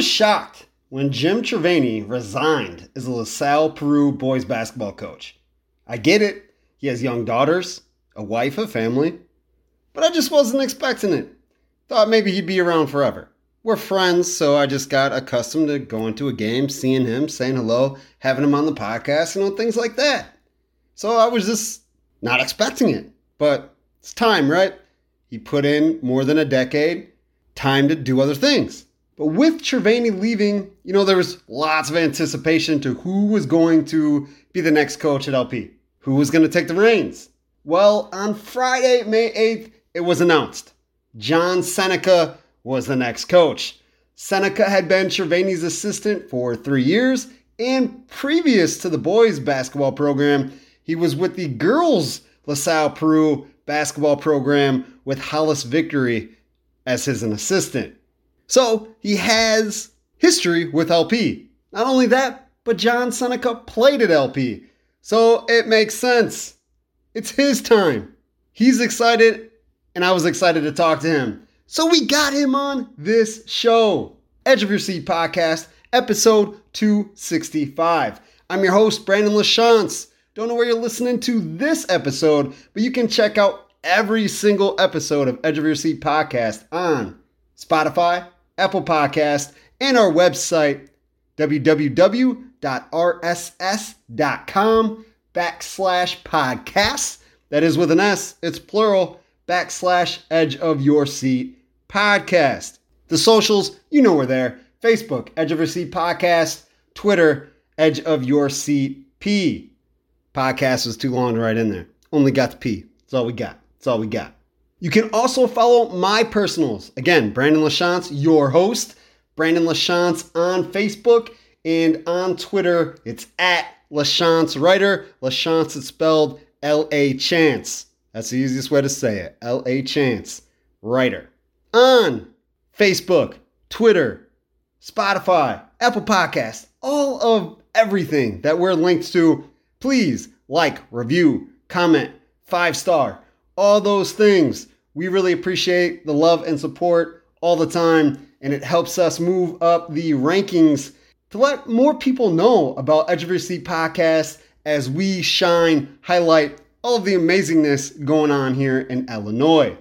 was shocked when Jim Trevani resigned as the LaSalle Peru boys basketball coach. I get it, he has young daughters, a wife, a family, but I just wasn't expecting it. Thought maybe he'd be around forever. We're friends, so I just got accustomed to going to a game, seeing him, saying hello, having him on the podcast, you know, things like that. So I was just not expecting it. But it's time, right? He put in more than a decade, time to do other things. But with Trevani leaving, you know, there was lots of anticipation to who was going to be the next coach at LP, who was going to take the reins. Well, on Friday, May 8th, it was announced. John Senica was the next coach. Seneca had been Trevani's assistant for three years, and previous to the boys' basketball program, he was with the girls' LaSalle Peru basketball program with Hollis Victory as his assistant. So he has history with LP. Not only that, but John Senica played at LP. So it makes sense. It's his time. He's excited, and I was excited to talk to him. So we got him on this show, Edge of Your Seat Podcast, episode 265. I'm your host, Brandon LaChance. Don't know where you're listening to this episode, but you can check out every single episode of Edge of Your Seat Podcast on Spotify, Apple Podcast, and our website, www.rss.com backslash podcasts. That is with an S, it's plural, backslash edge of your seat podcast. The socials, you know we're there. Facebook, Edge of Your Seat Podcast. Twitter, Edge of Your Seat P. Podcast was too long to write in there. Only got the P. That's all we got. That's all we got. You can also follow my personals. Again, Brandon LaChance, your host. Brandon LaChance on Facebook and on Twitter. It's at LaChance Writer. LaChance is spelled L A Chance. That's the easiest way to say it. L A Chance Writer. On Facebook, Twitter, Spotify, Apple Podcasts, all of everything that we're linked to. Please like, review, comment, five star, all those things. We really appreciate the love and support all the time, and it helps us move up the rankings to let more people know about Edge of Your Seat podcast as we shine, highlight all of the amazingness going on here in Illinois.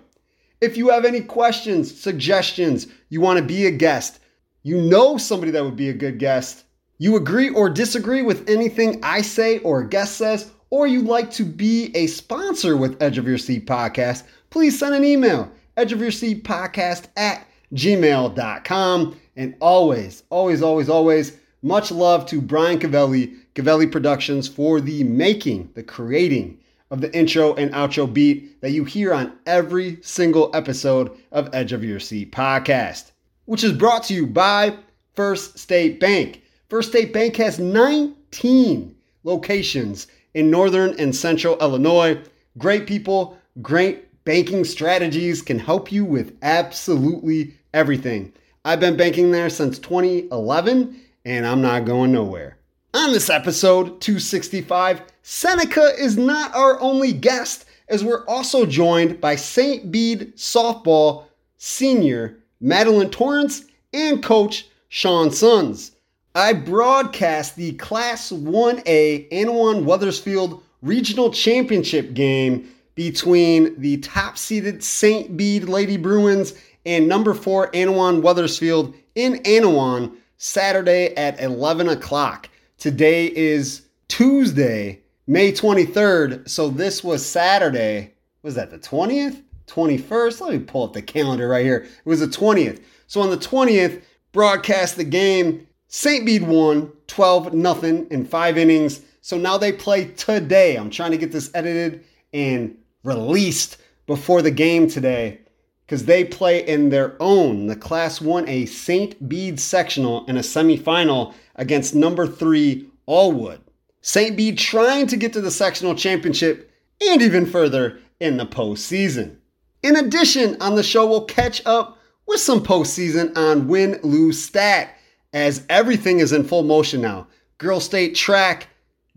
If you have any questions, suggestions, you want to be a guest, you know somebody that would be a good guest, you agree or disagree with anything I say or a guest says, or you'd like to be a sponsor with Edge of Your Seat podcast, please send an email, edge of your seat podcast at gmail.com. And always, always, always, always, much love to Brian Cavelli, Cavelli Productions, for the making, the creating of the intro and outro beat that you hear on every single episode of Edge of Your Seat podcast, which is brought to you by First State Bank. First State Bank has 19 locations in northern and central Illinois. Great people, great banking strategies can help you with absolutely everything. I've been banking there since 2011 and I'm not going nowhere. On this episode 265, Senica is not our only guest, as we're also joined by St. Bede softball senior Madelyn Torrance and coach Shawn Sons. I broadcast the Class 1A Annawan Wethersfield Regional Championship game between the top seeded St. Bede Lady Bruins and number four Annawan Wethersfield in Annawan Saturday at 11 o'clock. Today is Tuesday, May 23rd. So this was Saturday. Was that the 20th? 21st? Let me pull up the calendar right here. It was the 20th. So on the 20th, broadcast the game. St. Bede won 12 nothing in five innings. So now they play today. I'm trying to get this edited and released before the game today because they play in their own, the Class 1A St. Bede sectional in a semifinal against number three Alwood. St. Bede trying to get to the sectional championship and even further in the postseason. In addition, on the show, we'll catch up with some postseason on win lose stat as everything is in full motion now. Girl State track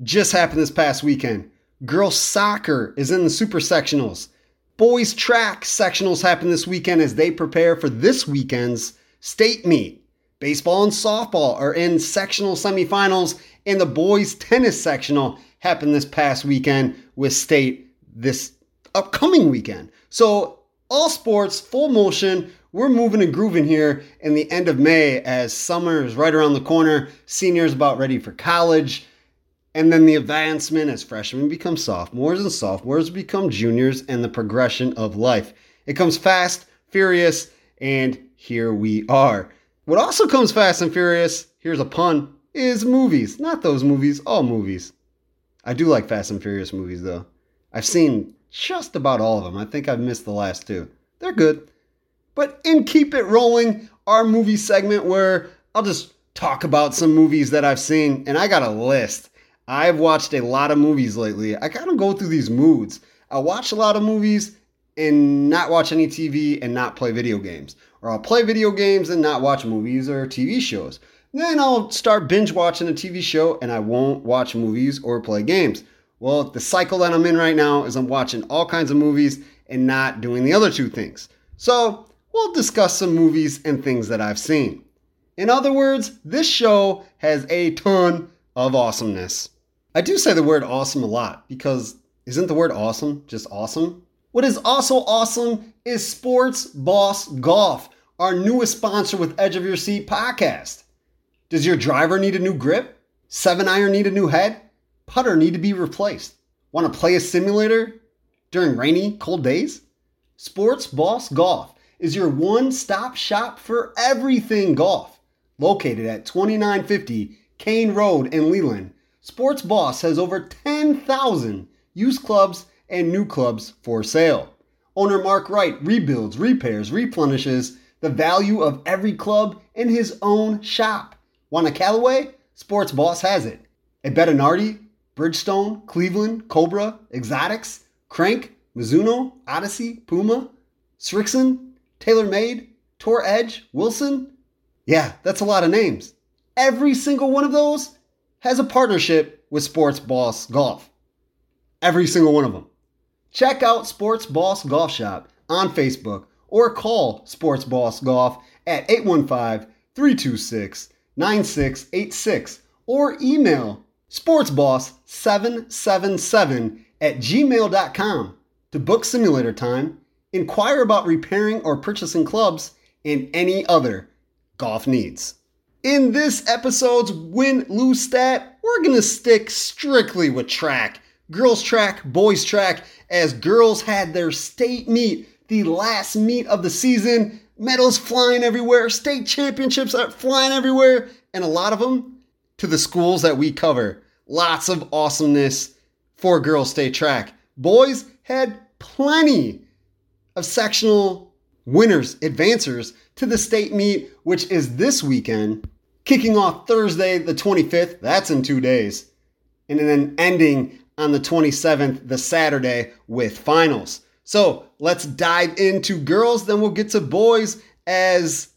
just happened this past weekend. Girls soccer is in the super sectionals. Boys track sectionals happen this weekend as they prepare for this weekend's state meet. Baseball and softball are in sectional semifinals, and the boys tennis sectional happened this past weekend with state this upcoming weekend. So all sports, full motion. We're moving and grooving here in the end of May as summer is right around the corner. Seniors about ready for college. And then the advancement as freshmen become sophomores and sophomores become juniors and the progression of life. It comes fast, furious, and here we are. What also comes fast and furious, here's a pun, is movies. Not those movies, all movies. I do like Fast and Furious movies though. I've seen just about all of them. I think I've missed the last two. They're good. But in Keep It Rolling, our movie segment where I'll just talk about some movies that I've seen, and I got a list. I've watched a lot of movies lately. I kind of go through these moods. I watch a lot of movies and not watch any TV and not play video games. Or I'll play video games and not watch movies or TV shows. Then I'll start binge watching a TV show and I won't watch movies or play games. Well, the cycle that I'm in right now is I'm watching all kinds of movies and not doing the other two things. So, we'll discuss some movies and things that I've seen. In other words, this show has a ton of awesomeness. I do say the word awesome a lot because isn't the word awesome just awesome? What is also awesome is Sports Boss Golf, our newest sponsor with Edge of Your Seat podcast. Does your driver need a new grip? Seven iron need a new head? putter need to be replaced. Want to play a simulator during rainy, cold days? Sports Boss Golf is your one stop shop for everything golf. Located at 2950 Kane Road in Leland, Sports Boss has over 10,000 used clubs and new clubs for sale. Owner Mark Wright rebuilds, repairs, replenishes the value of every club in his own shop. Want a Callaway? Sports Boss has it. A Bettinardi? Bridgestone, Cleveland, Cobra, Exotics, Crank, Mizuno, Odyssey, Puma, Srixon, TaylorMade, Tour Edge, Wilson. Yeah, that's a lot of names. Every single one of those has a partnership with Sports Boss Golf. Every single one of them. Check out Sports Boss Golf Shop on Facebook or call Sports Boss Golf at 815 326 9686 or email sportsboss777 at gmail.com to book simulator time, inquire about repairing or purchasing clubs, and any other golf needs. In this episode's win lose stat, we're going to stick strictly with track. Girls track, boys track, as girls had their state meet, the last meet of the season. Medals flying everywhere, state championships are flying everywhere, and a lot of them to the schools that we cover. Lots of awesomeness for girls state track. Boys had plenty of sectional winners, advancers to the state meet, which is this weekend, kicking off Thursday the 25th. That's in two days. And then ending on the 27th, the Saturday, with finals. So let's dive into girls, then we'll get to boys as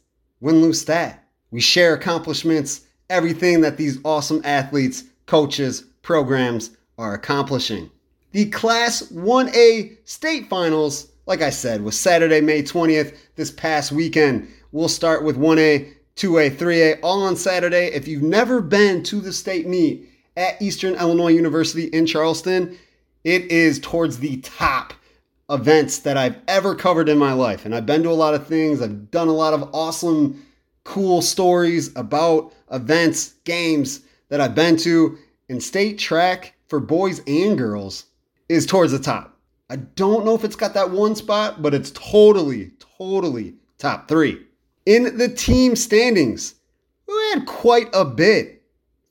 win lose stat. We share accomplishments everything that these awesome athletes, coaches, programs are accomplishing. The Class 1A state finals, like I said, was Saturday, May 20th, this past weekend. We'll start with 1A, 2A, 3A, all on Saturday. If you've never been to the state meet at Eastern Illinois University in Charleston, it is towards the top events that I've ever covered in my life. And I've been to a lot of things, I've done a lot of awesome cool stories about events, games that I've been to, and state track for boys and girls is towards the top. I don't know if it's got that one spot, but it's totally, totally top three. In the team standings, we had quite a bit.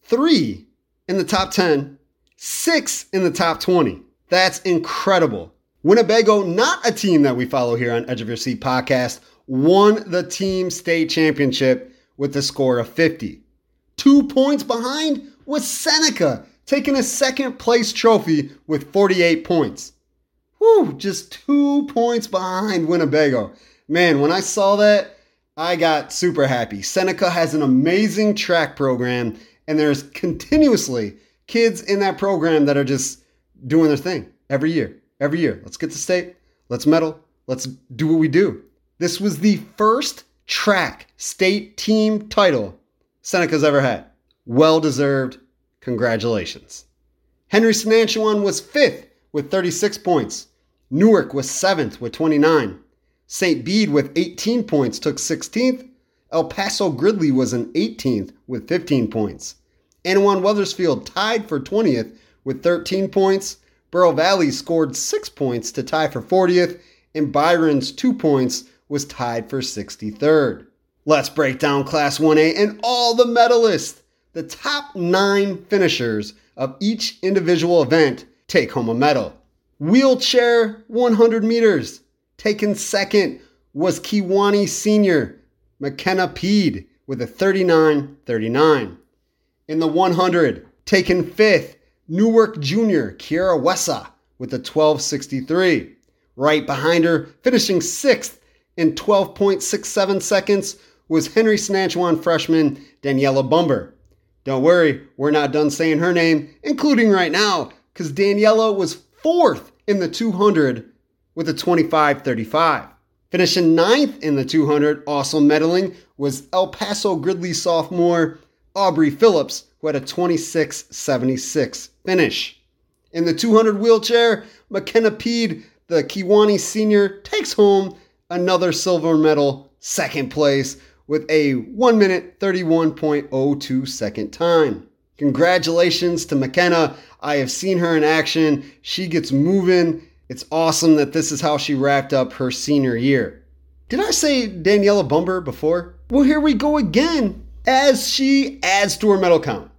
Three in the top 10, six in the top 20. That's incredible. Winnebago, not a team that we follow here on Edge of Your Seat podcast, won the team state championship with a score of 50. Two points behind was Seneca, taking a second place trophy with 48 points. Whew, just two points behind Winnebago. Man, when I saw that, I got super happy. Seneca has an amazing track program, and there's continuously kids in that program that are just doing their thing every year. Every year. Let's get to state. Let's medal. Let's do what we do. This was the first track state team title Seneca's ever had. Well deserved. Congratulations. Henry Senachwine was fifth with 36 points. Newark was seventh with 29. St. Bede with 18 points took 16th. El Paso Gridley was in 18th with 15 points. Annawan Wethersfield tied for 20th with 13 points. Bureau Valley scored 6 points to tie for 40th, and Byron's 2 points was tied for 63rd. Let's break down Class 1A and all the medalists. The top nine finishers of each individual event take home a medal. Wheelchair 100 meters. Taken second was Kewanee Senior McKenna Peed with a 39 39. In the 100, taken fifth, Newark Junior Kiara Wessa with a 1263. Right behind her, finishing sixth in 12.67 seconds, was Henry Senachwine freshman Daniela Bumber. Don't worry, we're not done saying her name, including right now, because Daniela was fourth in the 200 with a 25.35. Finishing ninth in the 200, also medaling, was El Paso Gridley sophomore Aubrey Phillips, who had a 26.76 finish. In the 200 wheelchair, McKenna Peed, the Kewanee senior, takes home another silver medal, second place, with a 1 minute 31.02 second time. Congratulations to McKenna. I have seen her in action. She gets moving. It's awesome that this is how she wrapped up her senior year. Did I say Daniela Bumber before? Well, here we go again as she adds to her medal count.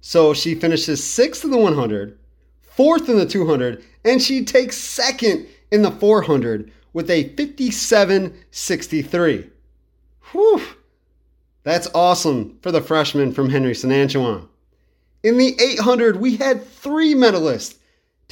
So she finishes sixth in the 100, fourth in the 200, and she takes second in the 400 with a 57.63. Whew! That's awesome for the freshman from Henry Senachwine. In the 800, we had three medalists.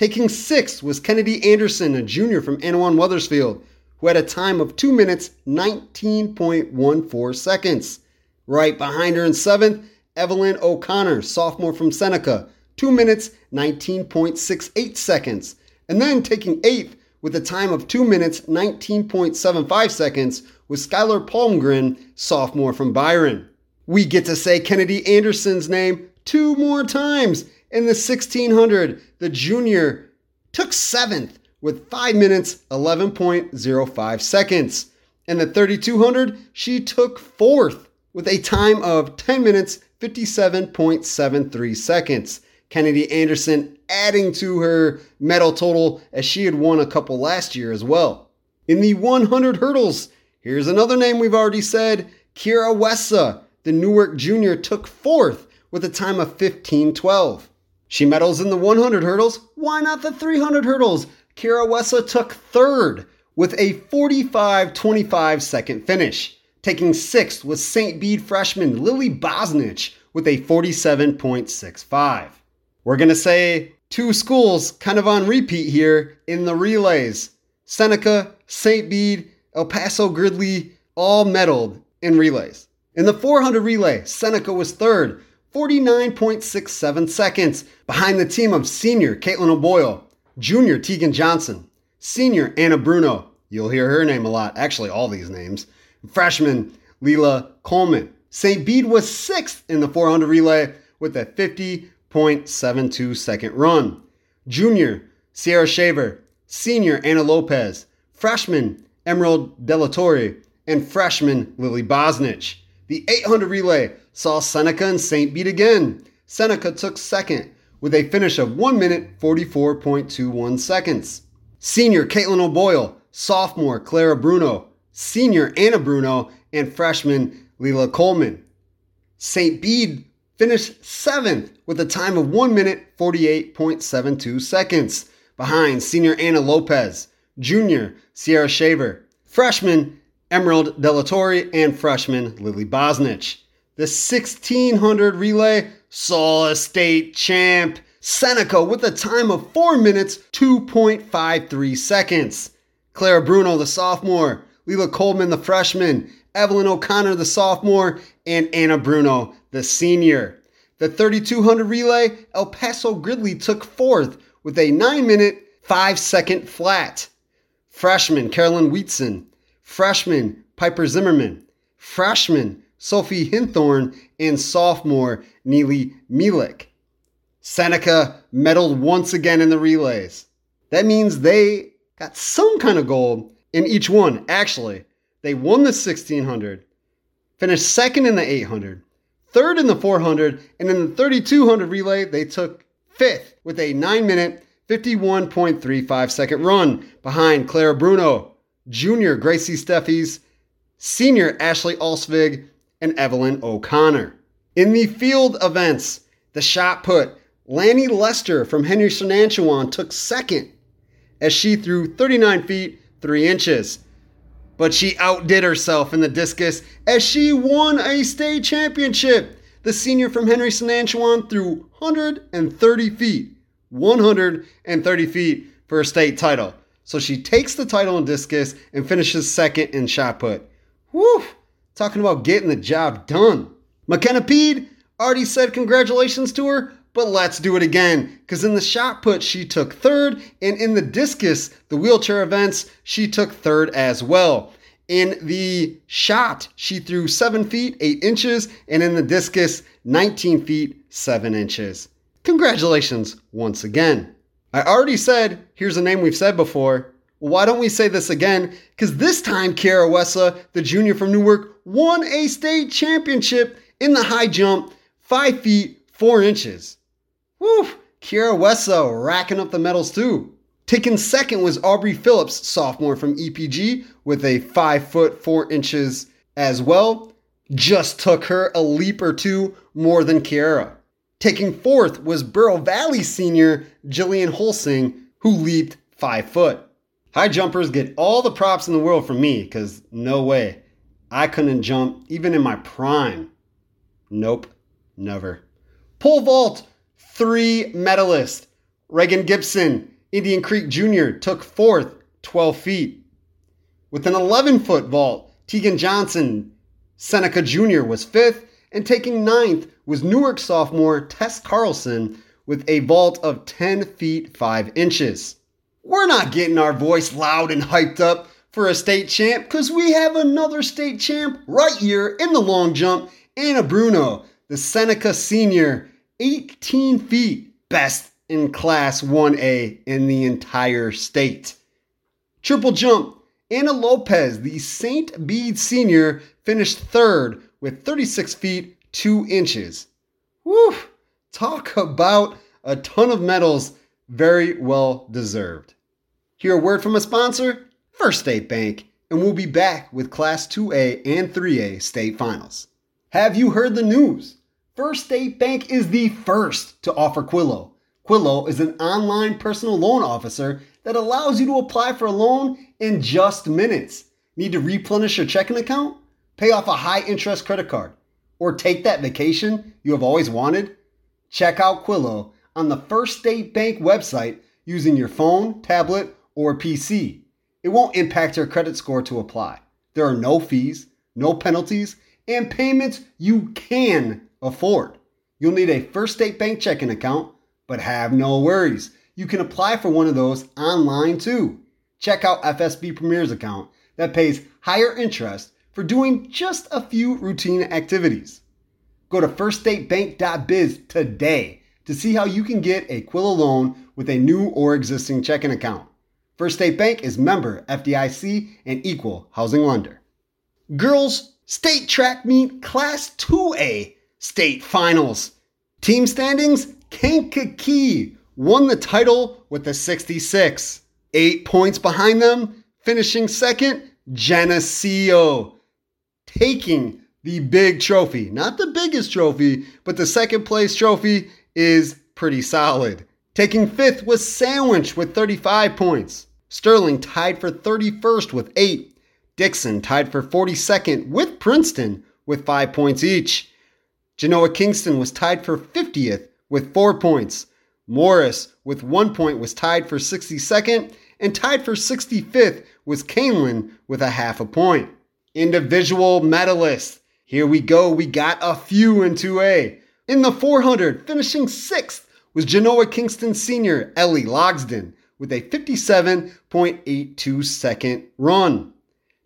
Taking sixth was Kennedy Anderson, a junior from Annawan Wethersfield, who had a time of 2 minutes 19.14 seconds. Right behind her in seventh, Evelyn O'Connor, sophomore from Seneca, 2 minutes 19.68 seconds. And then taking eighth with a time of 2 minutes 19.75 seconds was Skylar Palmgren, sophomore from Byron. We get to say Kennedy Anderson's name two more times. In the 1600, the junior took seventh with 5 minutes 11.05 seconds. In the 3200, she took fourth with a time of 10 minutes 57.73 seconds. Kennedy Anderson adding to her medal total as she had won a couple last year as well. In the 100 hurdles, here's another name we've already said Kira Wessa, the Newark junior, took fourth with a time of 15.12. She medals in the 100 hurdles. Why not the 300 hurdles? Kira Wessa took third with a 45.25 second finish. Taking sixth was St. Bede freshman Lily Bosnich with a 47.65. We're going to say two schools kind of on repeat here in the relays. Seneca, St. Bede, El Paso Gridley all medaled in relays. In the 400 relay, Seneca was third, 49.67 seconds, behind the team of senior Caitlin O'Boyle, junior Tegan Johnson, senior Anna Bruno, you'll hear her name a lot, actually, all these names, freshman Leela Coleman. St. Bede was sixth in the 400 relay with a 50.72 second run. Junior, Sierra Shaver. Senior, Anna Lopez. Freshman, Emerald Delatorre. And freshman, Lily Bosnich. The 800 relay saw Seneca and St. Bede again. Seneca took second with a finish of 1 minute 44.21 seconds. Senior Caitlin O'Boyle, sophomore Clara Bruno, senior Anna Bruno, and freshman Leela Coleman. St. Bede finished seventh with a time of 1 minute 48.72 seconds, behind senior Anna Lopez, junior Sierra Shaver, freshman Emerald Delatorre, and freshman Lily Bosnich. The 1600 relay saw a state champ, Seneca, with a time of 4 minutes 2.53 seconds. Clara Bruno, the sophomore, Leela Coleman, the freshman, Evelyn O'Connor, the sophomore, and Anna Bruno, the senior. The 3200 relay, El Paso Gridley took fourth with a 9 minute, 5 second flat. Freshman Carolyn Wheatson, freshman Piper Zimmerman, freshman Sophie Hinthorn and sophomore Neely Mielek. Seneca medaled once again in the relays. That means they got some kind of gold in each one, actually. They won the 1600, finished second in the 800, third in the 400, and in the 3200 relay, they took fifth with a 9 minute, 51.35 second run behind Clara Bruno, junior Gracie Steffies, senior Ashley Alsvig, and Evelyn O'Connor. In the field events, the shot put, Lanny Lester from Henry Senachwine took second as she threw 39 feet 3 inches. But she outdid herself in the discus as she won a state championship. The senior from Henry Senachwine threw 130 feet, 130 feet for a state title. So she takes the title in discus and finishes second in shot put. Talking about getting the job done. McKenna Peed already said congratulations to her, but let's do it again. Because in the shot put, she took third, and in the discus, the wheelchair events, she took third as well. In the shot, she threw 7 feet 8 inches, and in the discus, 19 feet 7 inches. Congratulations once again. I already said, here's a name we've said before. Why don't we say this again? Because this time, Kiara Wessa, the junior from Newark, won a state championship in the high jump, 5 feet 4 inches. Woo! Kiara Wessa racking up the medals too. Taken second was Aubrey Phillips, sophomore from EPG, with a 5 foot 4 inches as well. Just took her a leap or two more than Kiara. Taking fourth was Bureau Valley senior Jillian Holsing, who leaped 5 foot. High jumpers get all the props in the world from me, because no way. I couldn't jump even in my prime. Nope, never. Pole vault, three medalists. Reagan Gibson, Indian Creek Jr., took fourth, 12 feet. With an 11 foot vault, Tegan Johnson, Seneca Jr., was fifth, and taking ninth was Newark sophomore Tess Carlson with a vault of 10 feet 5 inches. We're not getting our voice loud and hyped up for a state champ because we have another state champ right here in the long jump, Anna Bruno, the Seneca senior, 18 feet, best in class 1A in the entire state. Triple jump, Anna Lopez, the St. Bede senior, finished third with 36 feet 2 inches. Whew! Talk about a ton of medals, very well deserved. Hear a word from a sponsor? First State Bank, and we'll be back with Class 2A and 3A state finals. Have you heard the news? First State Bank is the first to offer Quillo. Quillo is an online personal loan officer that allows you to apply for a loan in just minutes. Need to replenish your checking account? Pay off a high interest credit card? Or take that vacation you have always wanted? Check out Quillo on the First State Bank website using your phone, tablet, or PC. It won't impact your credit score to apply. There are no fees, no penalties, and payments you can afford. You'll need a First State Bank checking account, but have no worries. You can apply for one of those online too. Check out FSB Premier's account that pays higher interest for doing just a few routine activities. Go to firststatebank.biz today to see how you can get a Quillo loan with a new or existing checking account. First State Bank is member FDIC and equal housing lender. Girls State Track Meet Class 2A State Finals. Team standings Kankakee won the title with a 66. Eight points behind them, finishing second, Geneseo, taking the big trophy. Not the biggest trophy, but the second place trophy is pretty solid. Taking fifth was Sandwich with 35 points. Sterling tied for 31st with 8. Dixon tied for 42nd with Princeton with 5 points each. Genoa Kingston was tied for 50th with 4 points. Morris with 1 point was tied for 62nd and tied for 65th was Kaneland with a half a point. Individual medalists. Here we go. We got a few in 2A. In the 400, finishing 6th was Genoa Kingston senior Ellie Logsden with a 57.82 second run.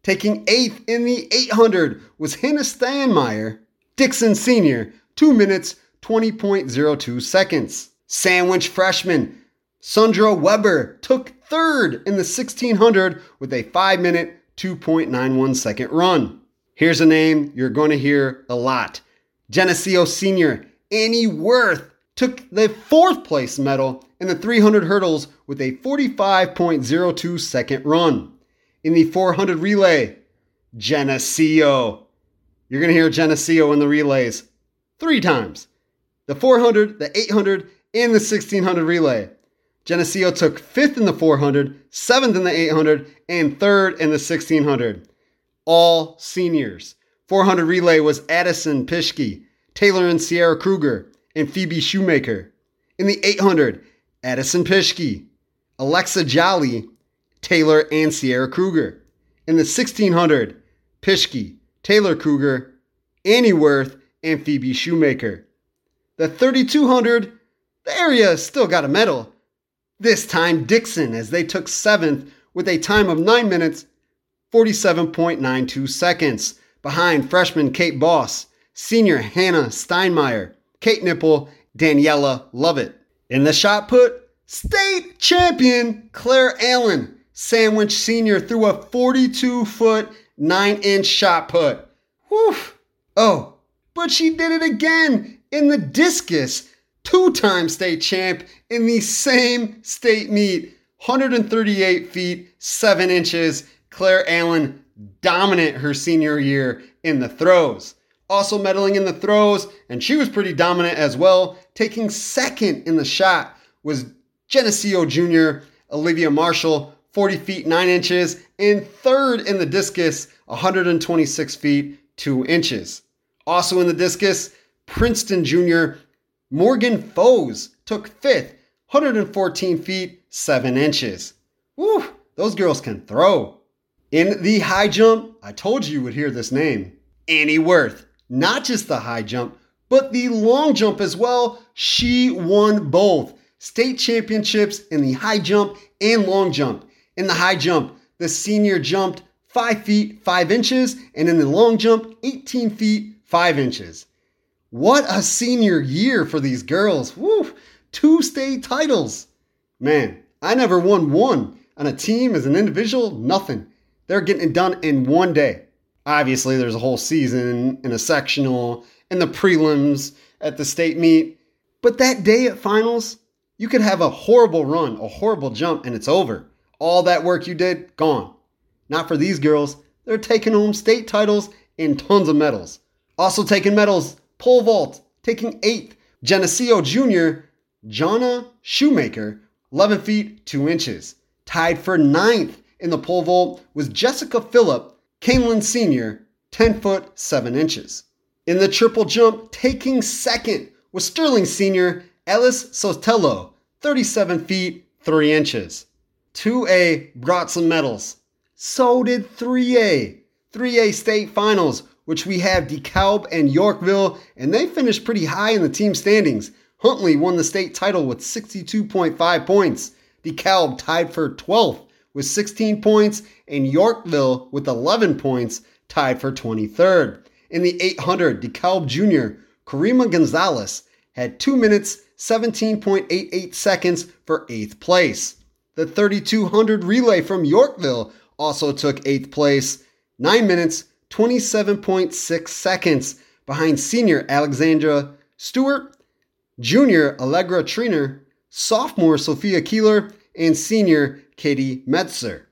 Taking eighth in the 800 was Hannah Steinmeyer. Dixon Sr., 2 minutes 20.02 seconds. Sandwich freshman Sandra Weber took third in the 1600 with a 5 minute 2.91 second run. Here's a name you're going to hear a lot Geneseo Sr. Annie Worth took the fourth place medal in the 300 hurdles with a 45.02 second run. In the 400 relay, Geneseo. You're going to hear Geneseo in the relays three times the 400, the 800, and the 1600 relay. Geneseo took fifth in the 400, seventh in the 800, and third in the 1600. All seniors. 400 relay was Addison Pishke, Taylor and Sierra Kruger, and Phoebe Shoemaker. In the 800, Addison Pishke, Alexa Jolly, Taylor and Sierra Kruger. In the 1600, Pishke, Taylor Kruger, Annie Worth, and Phoebe Shoemaker. The 3200, the area still got a medal. This time Dixon, as they took seventh with a time of 9 minutes 47.92 seconds, behind freshman Kate Boss, senior Hannah Steinmeier, Kate Nipple, Daniela Lovett. In the shot put, state champion Claire Allen, Sandwich senior, threw a 42 foot, 9 inch shot put. Whew. Oh, but she did it again in the discus, two time state champ in the same state meet. 138 feet, 7 inches. Claire Allen dominant her senior year in the throws. Also medaling in the throws, and she was pretty dominant as well. Taking second in the shot was Geneseo Jr. Olivia Marshall, 40 feet 9 inches, and third in the discus, 126 feet 2 inches. Also in the discus, Princeton Jr. Morgan Foes took fifth, 114 feet 7 inches. Woo, those girls can throw. In the high jump, I told you you would hear this name Annie Worth. Not just the high jump, but the long jump as well. She won both state championships in the high jump and long jump. In the high jump, the senior jumped 5 feet 5 inches, and in the long jump, 18 feet 5 inches. What a senior year for these girls. Woo! Two state titles. Man, I never won one. On a team as an individual, nothing. They're getting it done in one day. Obviously, there's a whole season and a sectional and the prelims at the state meet. But that day at finals, you could have a horrible run, a horrible jump, and it's over. All that work you did, gone. Not for these girls. They're taking home state titles and tons of medals. Also taking medals pole vault, taking eighth. Geneseo Jr., Jonna Shoemaker, 11 feet 2 inches. Tied for ninth in the pole vault was Jessica Phillip, Kaneland Sr., 10 foot 7 inches. In the triple jump, taking second was Sterling Sr., Ellis Sotelo, 37 feet 3 inches. 2A brought some medals. So did 3A. 3A state finals which we have DeKalb and Yorkville, and they finished pretty high in the team standings. Huntley won the state title with 62.5 points. DeKalb tied for 12th with 16 points, and Yorkville with 11 points tied for 23rd. In the 800, DeKalb Jr., Karima Gonzalez had 2 minutes 17.88 seconds for 8th place. The 3200 relay from Yorkville also took 8th place, 9 minutes 27.6 seconds behind senior Alexandra Stewart, junior Allegra Triner, sophomore Sophia Keeler, and senior Katie Metzer.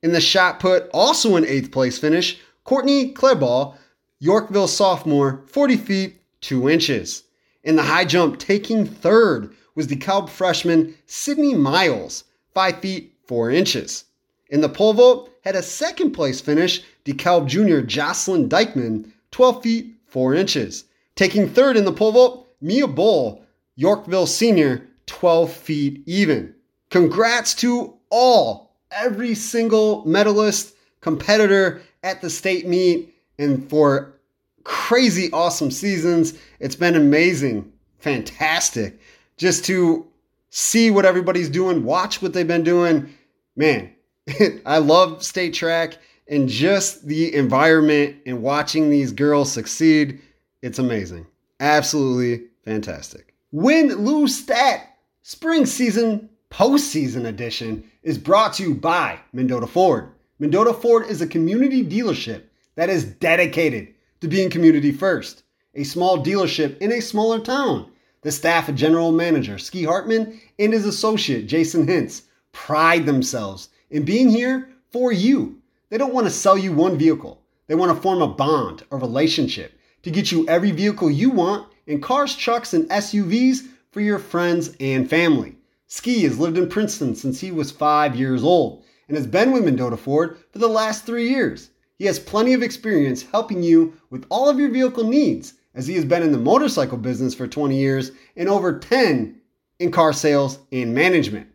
In the shot put, also an eighth place finish, Courtney Clareball, Yorkville sophomore, 40 feet 2 inches. In the high jump, taking third was DeKalb freshman Sydney Miles, 5 feet 4 inches. In the pole vault, had a second place finish, DeKalb Jr. Jocelyn Dykeman, 12 feet 4 inches. Taking third in the pole vault, Mia Bull, Yorkville Senior, 12 feet even. Congrats to all, every single medalist, competitor at the state meet, and for crazy awesome seasons. It's been amazing, fantastic. Just to see what everybody's doing, watch what they've been doing. Man, I love state track and just the environment and watching these girls succeed, it's amazing. Absolutely fantastic. Win, lose, stat. Spring season postseason edition is brought to you by Mendota Ford. Mendota Ford is a community dealership that is dedicated to being community first. A small dealership in a smaller town. The staff General Manager Ski Hartman and his associate Jason Hintz pride themselves in being here for you. They don't want to sell you one vehicle. They want to form a bond, a relationship to get you every vehicle you want in cars, trucks, and SUVs for your friends and family. Ski has lived in Princeton since he was five years old and has been with Mendota Ford for the last three years. He has plenty of experience helping you with all of your vehicle needs, as he has been in the motorcycle business for 20 years and over 10 in car sales and management.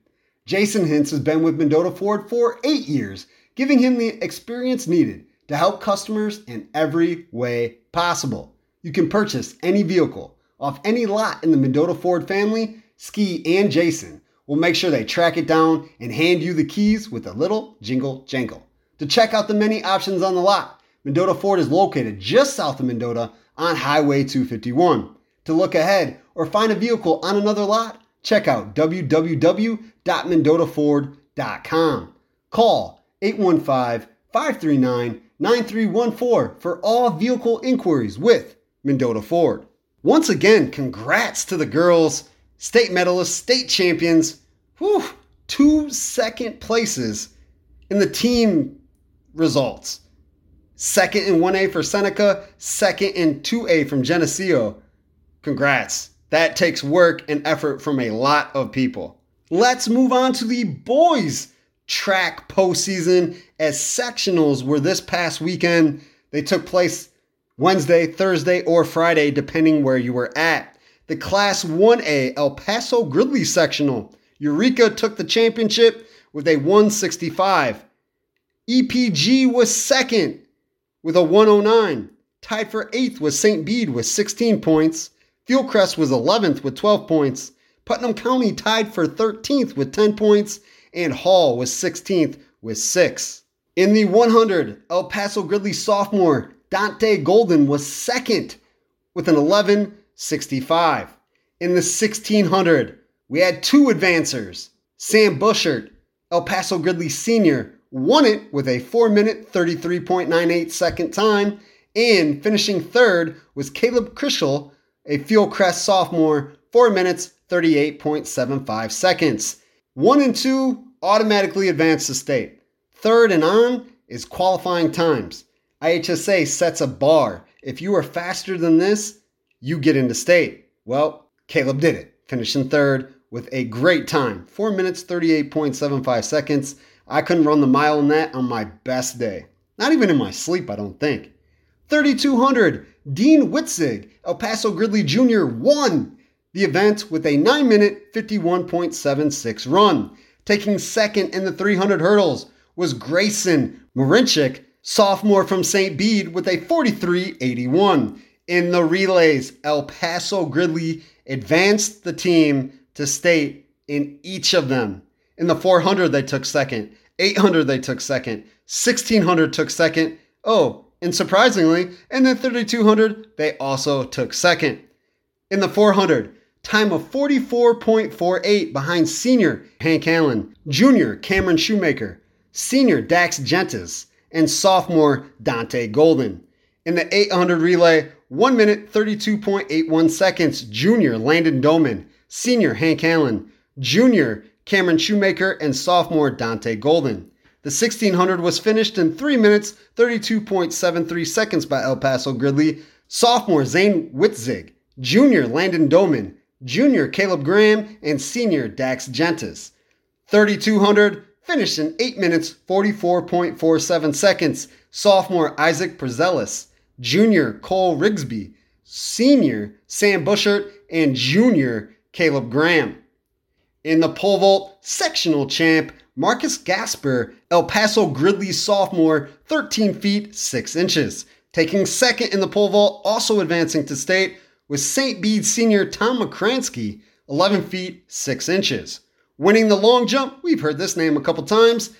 Jason Hintz has been with Mendota Ford for eight years, giving him the experience needed to help customers in every way possible. You can purchase any vehicle off any lot in the Mendota Ford family. Ski and Jason will make sure they track it down and hand you the keys with a little jingle jangle. To check out the many options on the lot, Mendota Ford is located just south of Mendota on Highway 251. To look ahead or find a vehicle on another lot, check out www.mendotaford.com. Call 815 539 9314 for all vehicle inquiries with Mendota Ford. Once again, congrats to the girls, state medalists, state champions. Whew, two second places in the team results. Second in 1A for Seneca, second in 2A from Geneseo. Congrats. That takes work and effort from a lot of people. Let's move on to the boys track postseason as sectionals were this past weekend. They took place Wednesday, Thursday, or Friday, depending where you were at. The Class 1A El Paso Gridley sectional. Eureka took the championship with a 165. EPG was second with a 109. Tied for eighth was St. Bede with 16 points. Fieldcrest was 11th with 12 points. Putnam County tied for 13th with 10 points. And Hall was 16th with 6. In the 100, El Paso Gridley sophomore Dante Golden was second with an 11.65. In the 1600, we had two advancers. Sam Bushert, El Paso Gridley senior, won it with a 4 minute 33.98 second time. And finishing third was Caleb Krischel, a Fieldcrest sophomore, 4 minutes 38.75 seconds. One and two automatically advance to state. Third and on is qualifying times. IHSA sets a bar. If you are faster than this, you get into state. Well, Caleb did it, finishing third with a great time 4 minutes 38.75 seconds. I couldn't run the mile in that on my best day. Not even in my sleep, I don't think. 3200, Dean Witzig, El Paso Gridley Jr. won the event with a 9 minute 51.76 run. Taking second in the 300 hurdles was Grayson Marinchik, sophomore from St. Bede, with a 43.81. In the relays, El Paso Gridley advanced the team to state in each of them. In the 400, they took second. 800, they took second. 1600 took second. Oh, and surprisingly, in the 3200, they also took second. In the 400, time of 44.48 behind senior Hank Allen, junior Cameron Shoemaker, senior Dax Gentis, and sophomore Dante Golden. In the 800 relay, 1 minute 32.81 seconds, junior Landon Doman, senior Hank Allen, junior Cameron Shoemaker, and sophomore Dante Golden. The 1600 was finished in 3 minutes 32.73 seconds by El Paso Gridley, sophomore Zane Witzig, junior Landon Doman, junior Caleb Graham, and senior Dax Gentis. 3200 finished in 8 minutes 44.47 seconds, sophomore Isaac Prezelis, junior Cole Rigsby, senior Sam Bushert, and junior Caleb Graham. In the pole vault, sectional champ Marcus Gasper, El Paso Gridley sophomore, 13 feet 6 inches. Taking second in the pole vault, also advancing to state, was St. Bede senior Tom McCransky, 11 feet 6 inches. Winning the long jump, we've heard this name a couple times,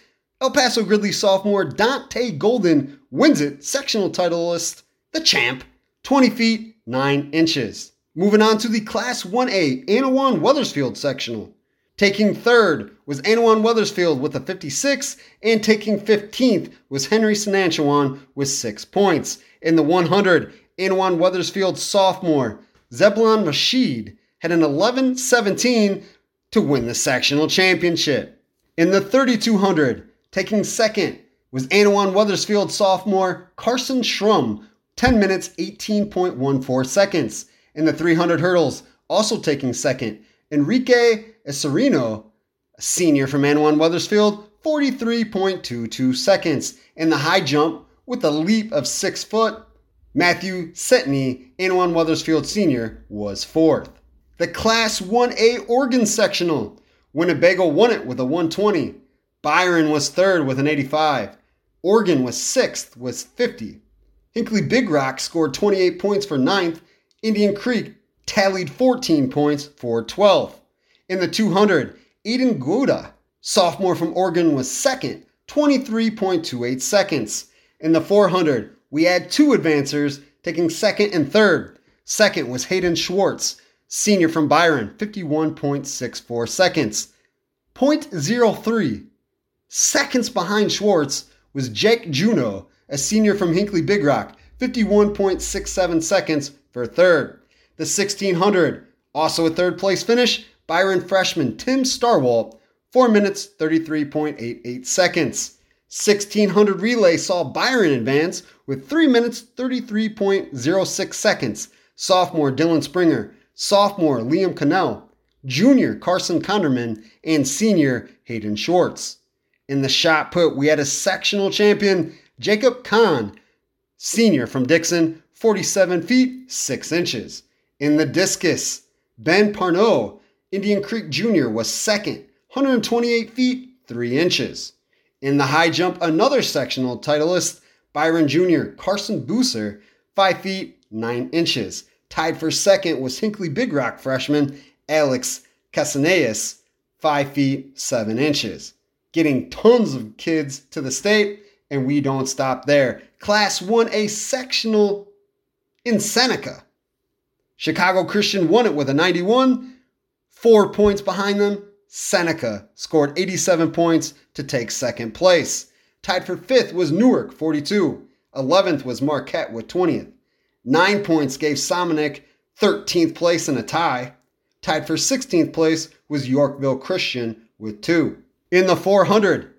El Paso Gridley sophomore Dante Golden wins it, sectional titleist, the champ, 20 feet 9 inches. Moving on to the Class 1A Annawan Wethersfield sectional. Taking third was Annawan Wethersfield with a 56, and taking 15th was Henry Senachwine with 6 points. In the 100, Annawan Wethersfield sophomore Zebulon Rashid had an 11 17 to win the sectional championship. In the 3200, taking second was Annawan Wethersfield sophomore Carson Schrum, 10 minutes 18.14 seconds. In the 300 hurdles, also taking second, Enrique Esserino, a senior from Annawan Wethersfield, 43.22 seconds. In the high jump, with a leap of 6 foot, Matthew Setney, Annawan Wethersfield Sr., was fourth. The Class 1A Oregon Sectional. Winnebago won it with a 120. Byron was third with an 85. Oregon was sixth with 50. Hinckley Big Rock scored 28 points for ninth. Indian Creek tallied 14 points for 12th. In the 200, Eden Gouda, sophomore from Oregon, was second, 23.28 seconds. In the 400, we had two advancers taking second and third. Second was Hayden Schwartz, senior from Byron, 51.64 seconds. 0.03 seconds behind Schwartz was Jake Juno, a senior from Hinckley Big Rock, 51.67 seconds for third. The 1600, also a third place finish, Byron freshman Tim Starwalt, 4 minutes 33.88 seconds. 1600 relay saw Byron advance with 3 minutes 33.06 seconds. Sophomore Dylan Springer, sophomore Liam Cannell, junior Carson Conderman, and senior Hayden Schwartz. In the shot put, we had a sectional champion, Jacob Kahn, senior from Dixon, 47 feet 6 inches. In the discus, Ben Parnot, Indian Creek Jr., was second, 128 feet 3 inches. In the high jump, another sectional titleist, Byron Jr., Carson Booser, 5 feet 9 inches. Tied for second was Hinckley Big Rock freshman Alex Casaneas, 5 feet 7 inches. Getting tons of kids to the state, and we don't stop there. Class 1A sectional in Seneca. Chicago Christian won it with a 91, four points behind them. Seneca scored 87 points to take second place. Tied for fifth was Newark, 42. 11th was Marquette with 20th. Nine points gave Somonauk 13th place in a tie. Tied for 16th place was Yorkville Christian with two. In the 400,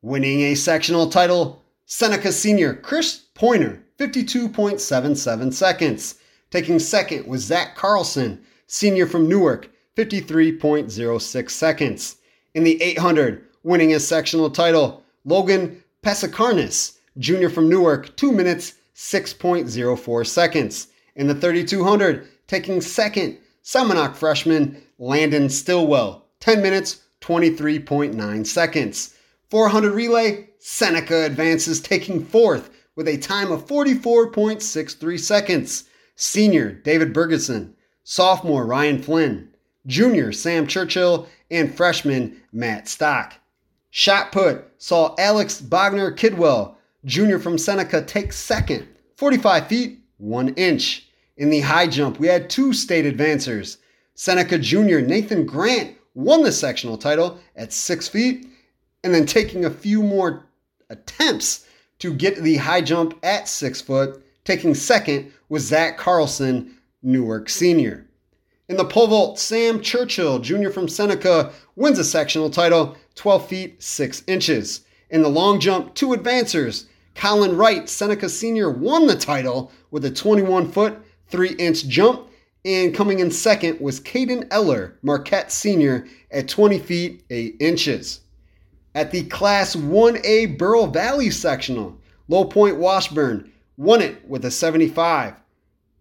winning a sectional title, Seneca senior Chris Pointer, 52.77 seconds. Taking second was Zach Carlson, senior from Newark, 53.06 seconds. In the 800, winning his sectional title, Logan Pesakarnis, junior from Newark, 2 minutes 6.04 seconds. In the 3200, taking second, Seminole freshman Landon Stillwell, 10 minutes 23.9 seconds. 400 relay, Seneca advances taking fourth with a time of 44.63 seconds. Senior David Bergeson, sophomore Ryan Flynn, junior Sam Churchill, and freshman Matt Stock. Shot put saw Alex Bogner Kidwell, junior from Seneca, take second, 45 feet, 1 inch. In the high jump, we had two state advancers. Seneca junior Nathan Grant won the sectional title at 6 feet, and then taking a few more attempts to get the high jump at 6 foot, taking second was Zach Carlson, Newark senior. In the pole vault, Sam Churchill, junior from Seneca, wins a sectional title, 12 feet 6 inches. In the long jump, two advancers, Colin Wright, Seneca senior, won the title with a 21 foot 3 inch jump. And coming in second was Caden Eller, Marquette senior, at 20 feet 8 inches. At the Class 1A Bureau Valley sectional, Lowpoint Washburn won it with a 75.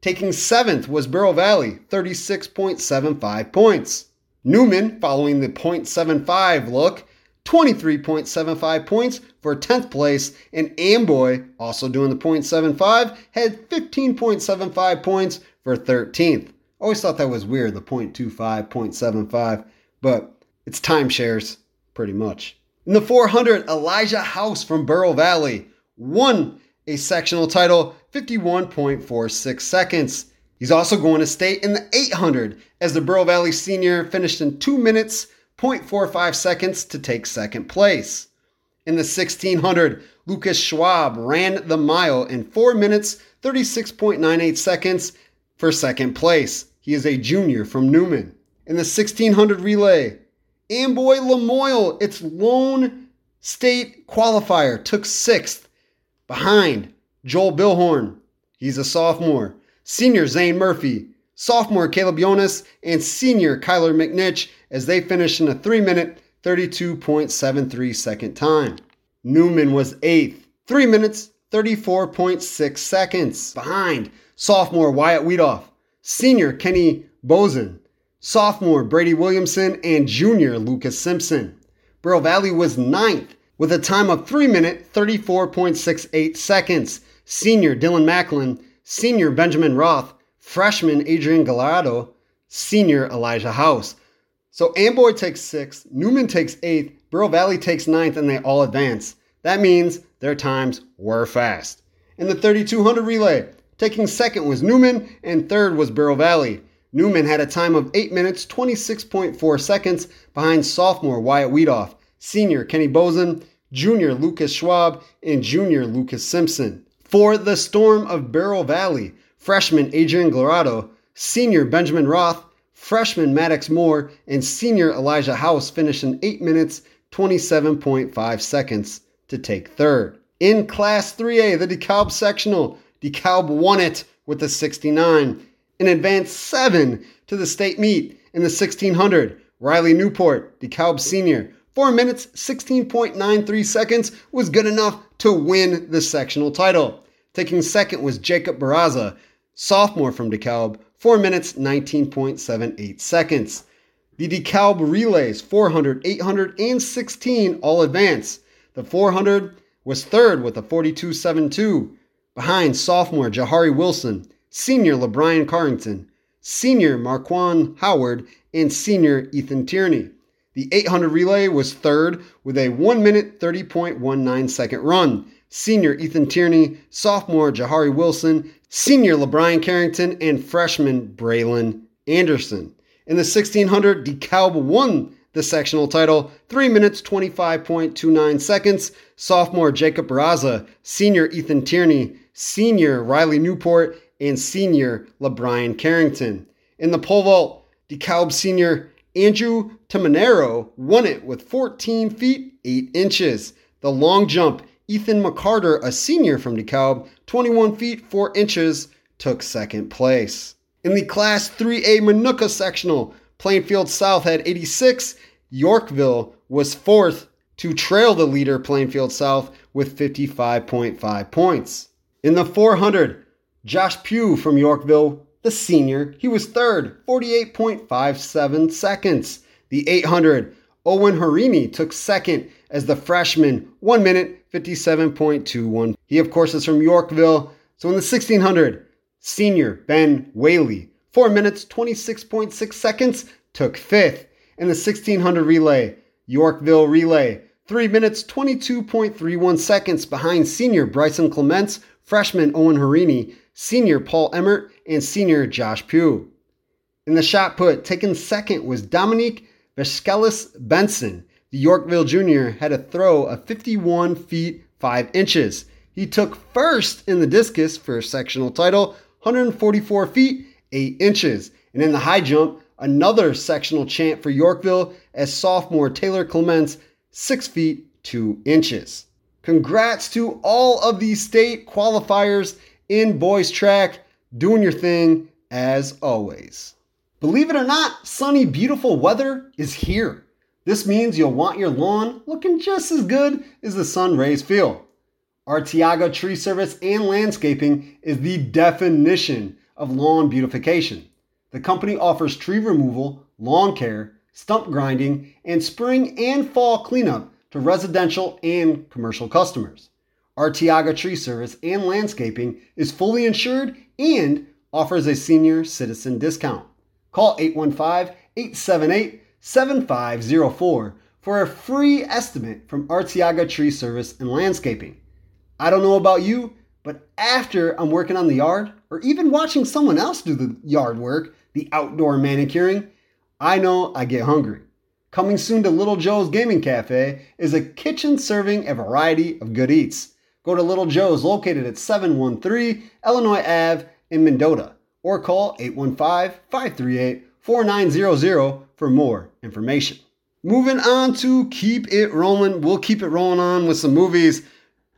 Taking seventh was Bureau Valley, 36.75 points. Newman, following the .75 look, 23.75 points for 10th place, and Amboy, also doing the .75, had 15.75 points for 13th. Always thought that was weird, the .25, .75, but it's timeshares, pretty much. In the 400, Elijah House from Bureau Valley won a sectional title, 51.46 seconds. He's also going to state in the 800 as the Bureau Valley senior finished in 2 minutes, 0.45 seconds to take second place. In the 1600, Lucas Schwab ran the mile in 4 minutes, 36.98 seconds for second place. He is a junior from Newman. In the 1600 relay, Amboy Lamoille, its lone state qualifier, took sixth behind Joel Billhorn. He's a sophomore. Senior Zane Murphy, sophomore Caleb Jonas, and senior Kyler McNich as they finished in a 3 minute 32.73 second time. Newman was eighth, 3 minutes 34.6 seconds behind sophomore Wyatt Weedoff, senior Kenny Bozen, sophomore Brady Williamson, and junior Lucas Simpson. Bureau Valley was ninth with a time of 3 minute 34.68 seconds. Senior Dylan Macklin, senior Benjamin Roth, freshman Adrian Gallardo, senior Elijah House. So Amboy takes sixth, Newman takes eighth, Bureau Valley takes ninth, and they all advance. That means their times were fast. In the 3200 relay, taking second was Newman, and third was Bureau Valley. Newman had a time of 8 minutes 26.4 seconds behind sophomore Wyatt Weedoff, senior Kenny Bozen, junior Lucas Schwab, and junior Lucas Simpson. For the Storm of Bureau Valley, freshman Adrian Gallardo, senior Benjamin Roth, freshman Maddox Moore, and senior Elijah House finished in 8 minutes 27.5 seconds to take third. In Class 3A, the DeKalb sectional, DeKalb won it with a 69 and advanced seven to the state meet in the 1600. Riley Newport, DeKalb senior, 4 minutes 16.93 seconds was good enough to win the sectional title. Taking second was Jacob Barraza, sophomore from DeKalb, 4 minutes 19.78 seconds. The DeKalb relays 400, 800, and 16 all advance. The 400 was third with a 42.72, behind sophomore Jahari Wilson, senior LeBrian Carrington, senior Marquand Howard, and senior Ethan Tierney. The 800 relay was third with a 1 minute 30.19 second run. Senior Ethan Tierney, sophomore Jahari Wilson, senior LeBrian Carrington, and freshman Braylon Anderson. In the 1600, DeKalb won the sectional title, 3 minutes 25.29 seconds. Sophomore Jacob Raza, senior Ethan Tierney, senior Riley Newport, and senior LeBrian Carrington. In the pole vault, DeKalb senior Andrew Tamanero won it with 14 feet 8 inches. The long jump, Ethan McCarter, a senior from DeKalb, 21 feet 4 inches, took second place. In the Class 3A Minooka sectional, Plainfield South had 86. Yorkville was fourth to trail the leader Plainfield South with 55.5 points. In the 400, Josh Pugh from Yorkville, the senior, he was third, 48.57 seconds. The 800, Owen Harini took second as the freshman, 1 minute 57.21. He, of course, is from Yorkville. So in the 1600, senior Ben Whaley, 4 minutes 26.6 seconds, took fifth. In the 1600 relay, Yorkville relay, 3 minutes 22.31 seconds behind senior Bryson Clements, freshman Owen Harini, senior Paul Emmert, and senior Josh Pugh. In the shot put, taken second was Dominique Vescalis Benson. The Yorkville junior had a throw of 51 feet 5 inches. He took first in the discus for a sectional title, 144 feet 8 inches. And in the high jump, another sectional champ for Yorkville as sophomore Taylor Clements, 6 feet 2 inches. Congrats to all of these state qualifiers in boys track, doing your thing as always. Believe it or not, sunny, beautiful weather is here. This means you'll want your lawn looking just as good as the sun rays feel. Arteaga Tree Service and Landscaping is the definition of lawn beautification. The company offers tree removal, lawn care, stump grinding, and spring and fall cleanup to residential and commercial customers. Arteaga Tree Service and Landscaping is fully insured and offers a senior citizen discount. Call 815 878 7504 for a free estimate from Arteaga Tree Service and Landscaping. I don't know about you, but after I'm working on the yard, or even watching someone else do the yard work, the outdoor manicuring, I know I get hungry. Coming soon to Little Joe's Gaming Cafe is a kitchen serving a variety of good eats. Go to Little Joe's located at 713 Illinois Ave in Mendota or call 815 538 4900 for more information. Moving on to Keep It Rolling. We'll keep it rolling on with some movies.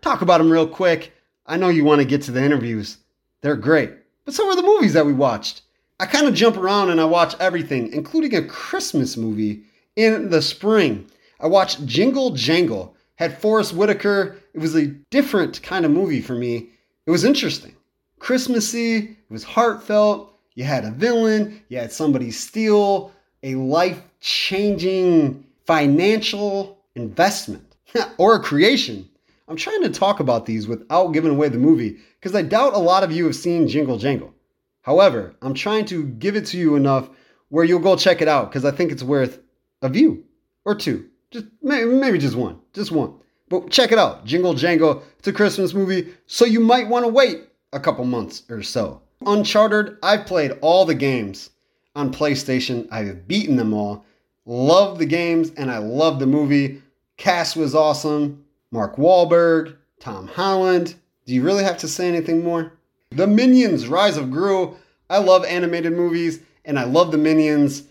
Talk about them real quick. I know you want to get to the interviews, they're great. But so are the movies that we watched. I kind of jump around and I watch everything, including a Christmas movie in the spring. I watched Jingle Jangle, had Forest Whitaker. It was a different kind of movie for me. It was interesting. Christmassy, it was heartfelt. You had a villain, you had somebody steal a life changing financial investment or a creation. I'm trying to talk about these without giving away the movie because I doubt a lot of you have seen Jingle Jangle. However, I'm trying to give it to you enough where you'll go check it out because I think it's worth a view or two. Just maybe just one, just one. But check it out, Jingle Jangle. It's a Christmas movie, so you might want to wait a couple months or so. Uncharted, I've played all the games on PlayStation. I've beaten them all. Love the games and I love the movie. Cast was awesome. Mark Wahlberg, Tom Holland. Do you really have to say anything more? The Minions Rise of Gru. I love animated movies and I love the Minions.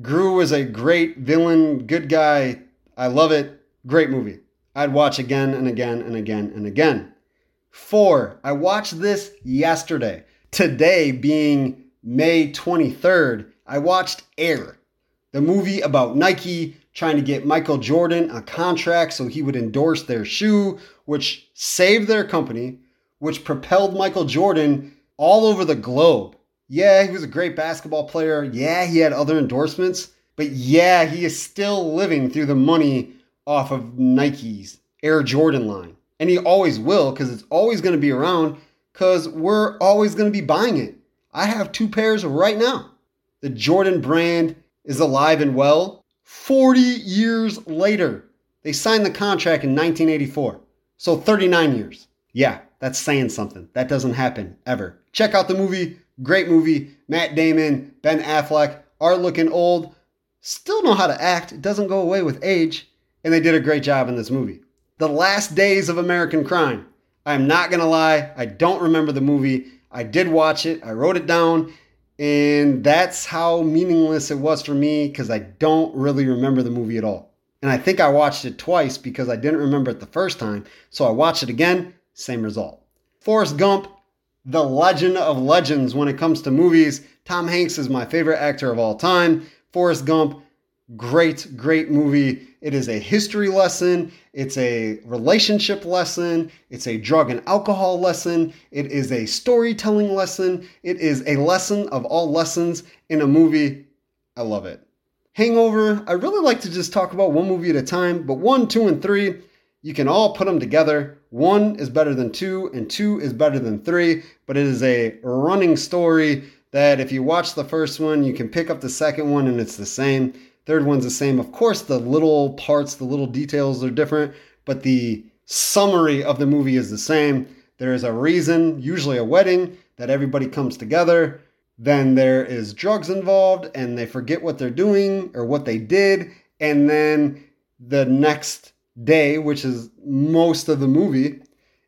Gru is a great villain, good guy. I love it. Great movie. I'd watch again and again and again and again. Four, I watched this yesterday. Today being May 23rd, I watched Air, the movie about Nike trying to get Michael Jordan a contract so he would endorse their shoe, which saved their company, which propelled Michael Jordan all over the globe. Yeah, he was a great basketball player. Yeah, he had other endorsements. But yeah, he is still living through the money off of Nike's Air Jordan line. And he always will because it's always going to be around because we're always going to be buying it. I have two pairs right now. The Jordan brand is alive and well. 40 years later, they signed the contract in 1984. So 39 years. Yeah, that's saying something. That doesn't happen ever. Check out the movie Great movie. Matt Damon, Ben Affleck are looking old, still know how to act. It doesn't go away with age. And they did a great job in this movie. The Last Days of American Crime. I'm not going to lie, I don't remember the movie. I did watch it, I wrote it down, and that's how meaningless it was for me because I don't really remember the movie at all. And I think I watched it twice because I didn't remember it the first time. So I watched it again, same result. Forrest Gump, the legend of legends when it comes to movies. Tom Hanks is my favorite actor of all time. Forrest Gump, great, great movie. It is a history lesson, it's a relationship lesson, it's a drug and alcohol lesson, it is a storytelling lesson, it is a lesson of all lessons in a movie. I love it. Hangover, I really like to just talk about one movie at a time, but one, two, and three, you can all put them together. One is better than two, and two is better than three, but it is a running story that if you watch the first one, you can pick up the second one and it's the same. Third one's the same. Of course, the little parts, the little details are different, but the summary of the movie is the same. There is a reason, usually a wedding, that everybody comes together. Then there is drugs involved and they forget what they're doing or what they did. And then the next day, which is most of the movie,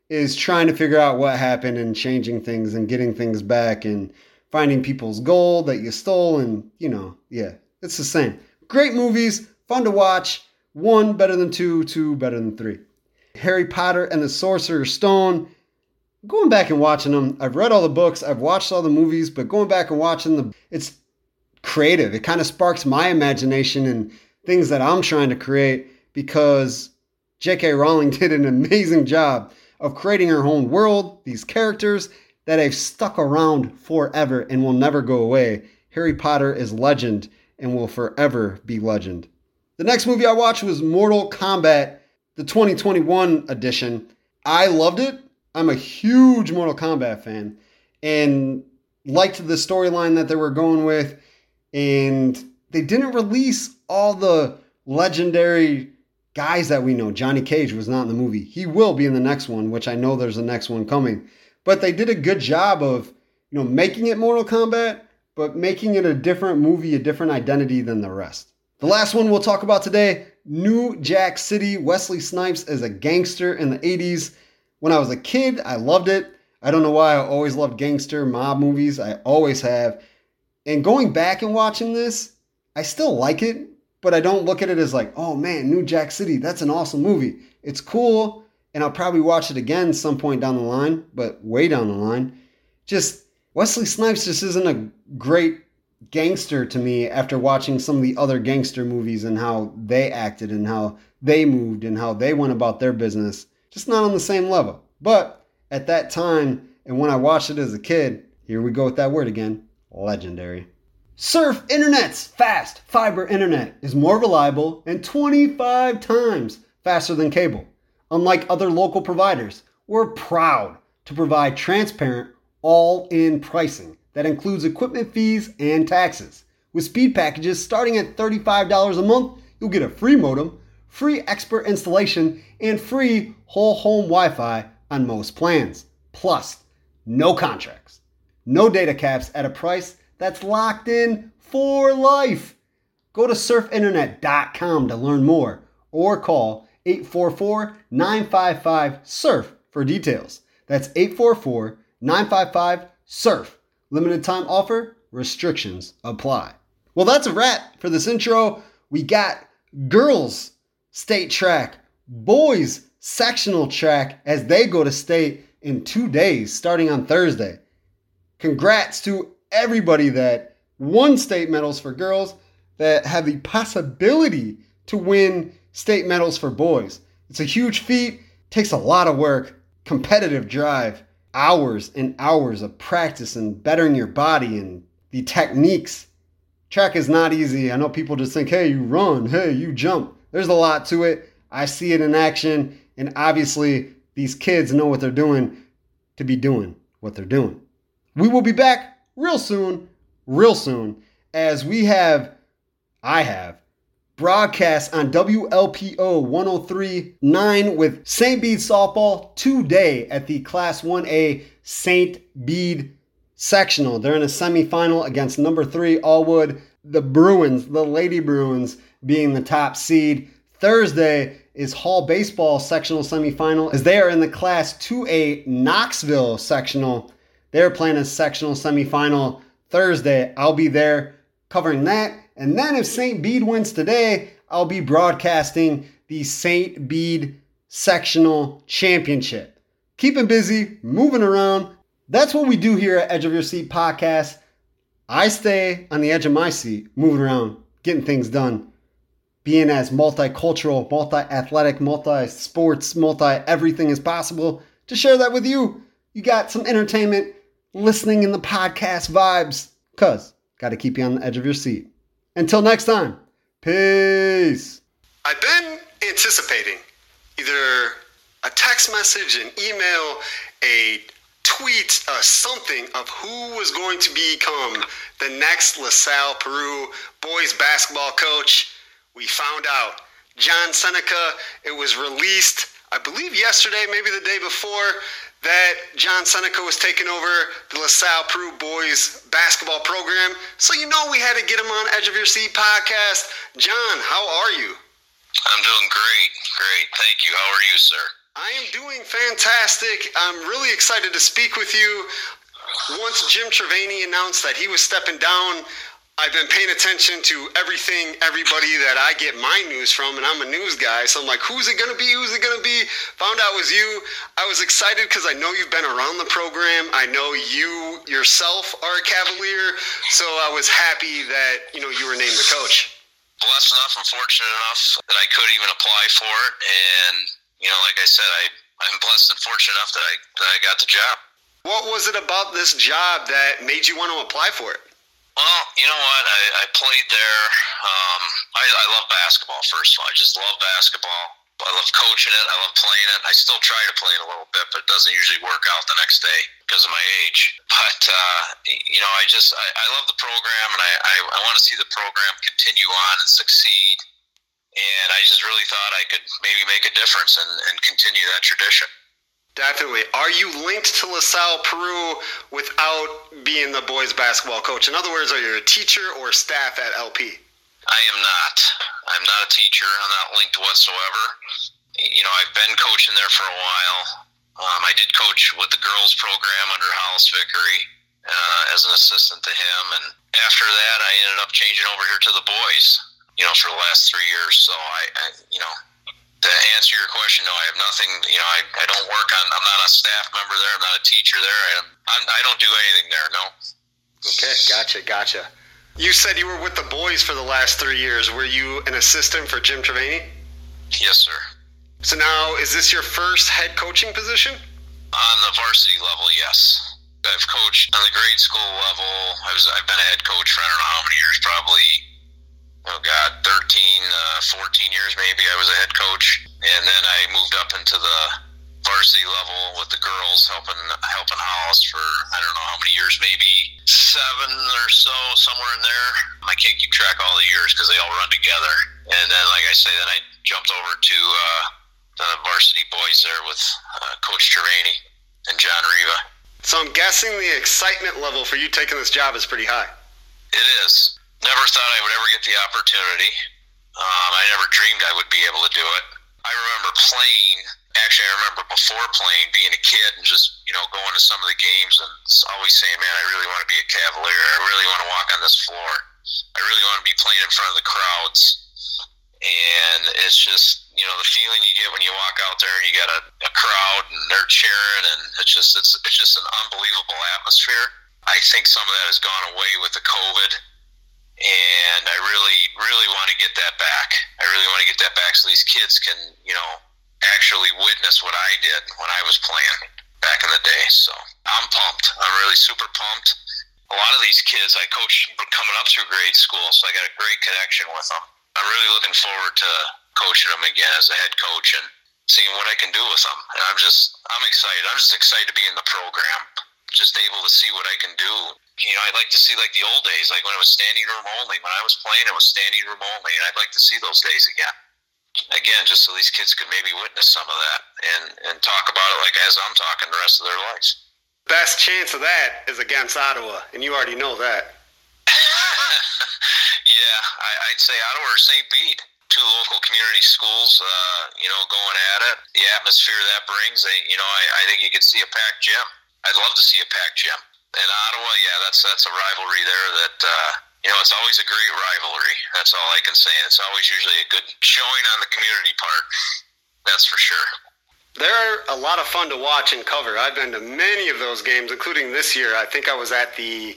is trying to figure out what happened and changing things and getting things back and finding people's gold that you stole. And, you know, yeah, it's the same. Great movies, fun to watch. One better than two, two better than three. Harry Potter and the Sorcerer's Stone. Going back and watching them, I've read all the books, I've watched all the movies, but going back and watching them, it's creative. It kind of sparks my imagination and things that I'm trying to create because J.K. Rowling did an amazing job of creating her own world, these characters that have stuck around forever and will never go away. Harry Potter is legend and will forever be legend. The next movie I watched was Mortal Kombat, the 2021 edition. I loved it. I'm a huge Mortal Kombat fan and liked the storyline that they were going with. And they didn't release all the legendary guys that we know. Johnny Cage was not in the movie. He will be in the next one, which I know there's a next one coming. But they did a good job of, you know, making it Mortal Kombat, but making it a different movie, a different identity than the rest. The last one we'll talk about today, New Jack City, Wesley Snipes as a gangster in the 80s. When I was a kid, I loved it. I don't know why I always loved gangster mob movies. I always have. And going back and watching this, I still like it, but I don't look at it as like, oh man, New Jack City, that's an awesome movie. It's cool, and I'll probably watch it again some point down the line, but way down the line. Just Wesley Snipes just isn't a great gangster to me after watching some of the other gangster movies and how they acted and how they moved and how they went about their business. Just not on the same level. But at that time, and when I watched it as a kid, here we go with that word again legendary. Surf Internet's fast fiber internet is more reliable and 25 times faster than cable. Unlike other local providers, we're proud to provide transparent, all in pricing that includes equipment fees and taxes. With speed packages starting at $35 a month, you'll get a free modem, free expert installation, and free whole home Wi Fi on most plans. Plus, no contracts, no data caps at a price that's locked in for life. Go to surfinternet.com to learn more or call 844 955 SURF for details. That's 844 955 SURF. Limited time offer, restrictions apply. Well, that's a wrap for this intro. We got girls state track, boys sectional track as they go to state in two days, starting on Thursday. Congrats to everybody that won state medals for girls that have the possibility to win state medals for boys. It's a huge feat, takes a lot of work, competitive drive, hours and hours of practice and bettering your body and the techniques. Track is not easy. I know people just think, hey, you run, hey, you jump. There's a lot to it. I see it in action. And obviously, these kids know what they're doing to be doing what they're doing. We will be back real soon, real soon, as we have, I have, broadcast on WLPO 103.9 with St. Bede softball today at the Class 1A St. Bede sectional. They're in a semifinal against number three Alwood, the Bruins, the Lady Bruins being the top seed. Thursday, is Hall Baseball sectional semifinal as they are in the Class 2A Knoxville sectional. They're playing a sectional semifinal Thursday. I'll be there covering that. And then if St. Bede wins today, I'll be broadcasting the St. Bede sectional championship. Keeping busy, moving around. That's what we do here at Edge of Your Seat podcast. I stay on the edge of my seat, moving around, getting things done being as multicultural, multi athletic, multi sports, multi everything as possible to share that with you. You got some entertainment listening in the podcast vibes, cuz got to keep you on the edge of your seat. Until next time, peace. I've been anticipating either a text message, an email, a tweet, uh, something of who was going to become the next LaSalle Peru boys basketball coach we found out. John Senica, it was released, I believe yesterday, maybe the day before, that John Senica was taking over the LaSalle Peru boys basketball program. So you know we had to get him on Edge of Your Seat podcast. John, how are you? I'm doing great. Great. Thank you. How are you, sir? I am doing fantastic. I'm really excited to speak with you. Once Jim Trevani announced that he was stepping down, I've been paying attention to everything, everybody that I get my news from, and I'm a news guy. So I'm like, who's it gonna be? Who's it gonna be? Found out it was you. I was excited because I know you've been around the program. I know you yourself are a Cavalier, so I was happy that you know you were named the coach. Blessed enough and fortunate enough that I could even apply for it, and you know, like I said, I I'm blessed and fortunate enough that I that I got the job. What was it about this job that made you want to apply for it? Well, you know what? I, I played there. Um, I, I love basketball, first of all. I just love basketball. I love coaching it. I love playing it. I still try to play it a little bit, but it doesn't usually work out the next day because of my age. But, uh, you know, I just, I, I love the program and I, I, I want to see the program continue on and succeed. and I just really thought I could maybe make a difference and, and continue that tradition. Definitely. Are you linked to LaSalle Peru without being the boys basketball coach? In other words, are you a teacher or staff at LP? I am not. I'm not a teacher. I'm not linked whatsoever. You know, I've been coaching there for a while. Um, I did coach with the girls program under Hollis Vickery uh, as an assistant to him, and after that, I ended up changing over here to the boys. You know, for the last three years. So I, I you know, to answer your question, no, I have nothing. You know, I, I don't work on. I'm not a staff member there. I'm not a teacher there. I, I'm, I don't do anything there. No. Okay, gotcha, gotcha. You said you were with the boys for the last three years. Were you an assistant for Jim Trevani? Yes, sir. So now, is this your first head coaching position? On the varsity level, yes. I've coached on the grade school level. I was I've been a head coach for I don't know how many years, probably oh god, 13, uh, 14 years maybe. I was a head coach, and then I moved up into the varsity level with the girls, helping helping Hollis for I don't know how many years, maybe seven or so, somewhere in there. I can't keep track all the years because they all run together. And then, like I say, then I jumped over to uh, the varsity boys there with uh, Coach Trevani and John Riva. So I'm guessing the excitement level for you taking this job is pretty high. It is. Never thought I would ever get the opportunity. Um, I never dreamed I would be able to do it. I remember playing. Actually, I remember before playing, being a kid and just you know going to some of the games and always saying, "Man, I really want to be a Cavalier. I really want to walk on this floor. I really want to be playing in front of the crowds." And it's just you know the feeling you get when you walk out there and you got a, a crowd and they're cheering and it's just it's it's just an unbelievable atmosphere. I think some of that has gone away with the COVID and I really, really want to get that back. I really want to get that back so these kids can, you know, actually witness what I did when I was playing back in the day. So I'm pumped. I'm really super pumped. A lot of these kids I coach coming up through grade school, so I got a great connection with them. I'm really looking forward to coaching them again as a head coach and seeing what I can do with them. And I'm just, I'm excited. I'm just excited to be in the program, just able to see what I can do you know, I'd like to see like the old days, like when it was standing room only. When I was playing, it was standing room only, and I'd like to see those days again. Again, just so these kids could maybe witness some of that and and talk about it like as I'm talking the rest of their lives. Best chance of that is against Ottawa, and you already know that. yeah, I, I'd say Ottawa or St. Bede two local community schools, uh, you know, going at it. The atmosphere that brings, they, you know, I, I think you could see a packed gym. I'd love to see a packed gym in Ottawa, yeah, that's that's a rivalry there. That uh, you know, it's always a great rivalry. That's all I can say. And it's always usually a good showing on the community part. That's for sure. They're a lot of fun to watch and cover. I've been to many of those games, including this year. I think I was at the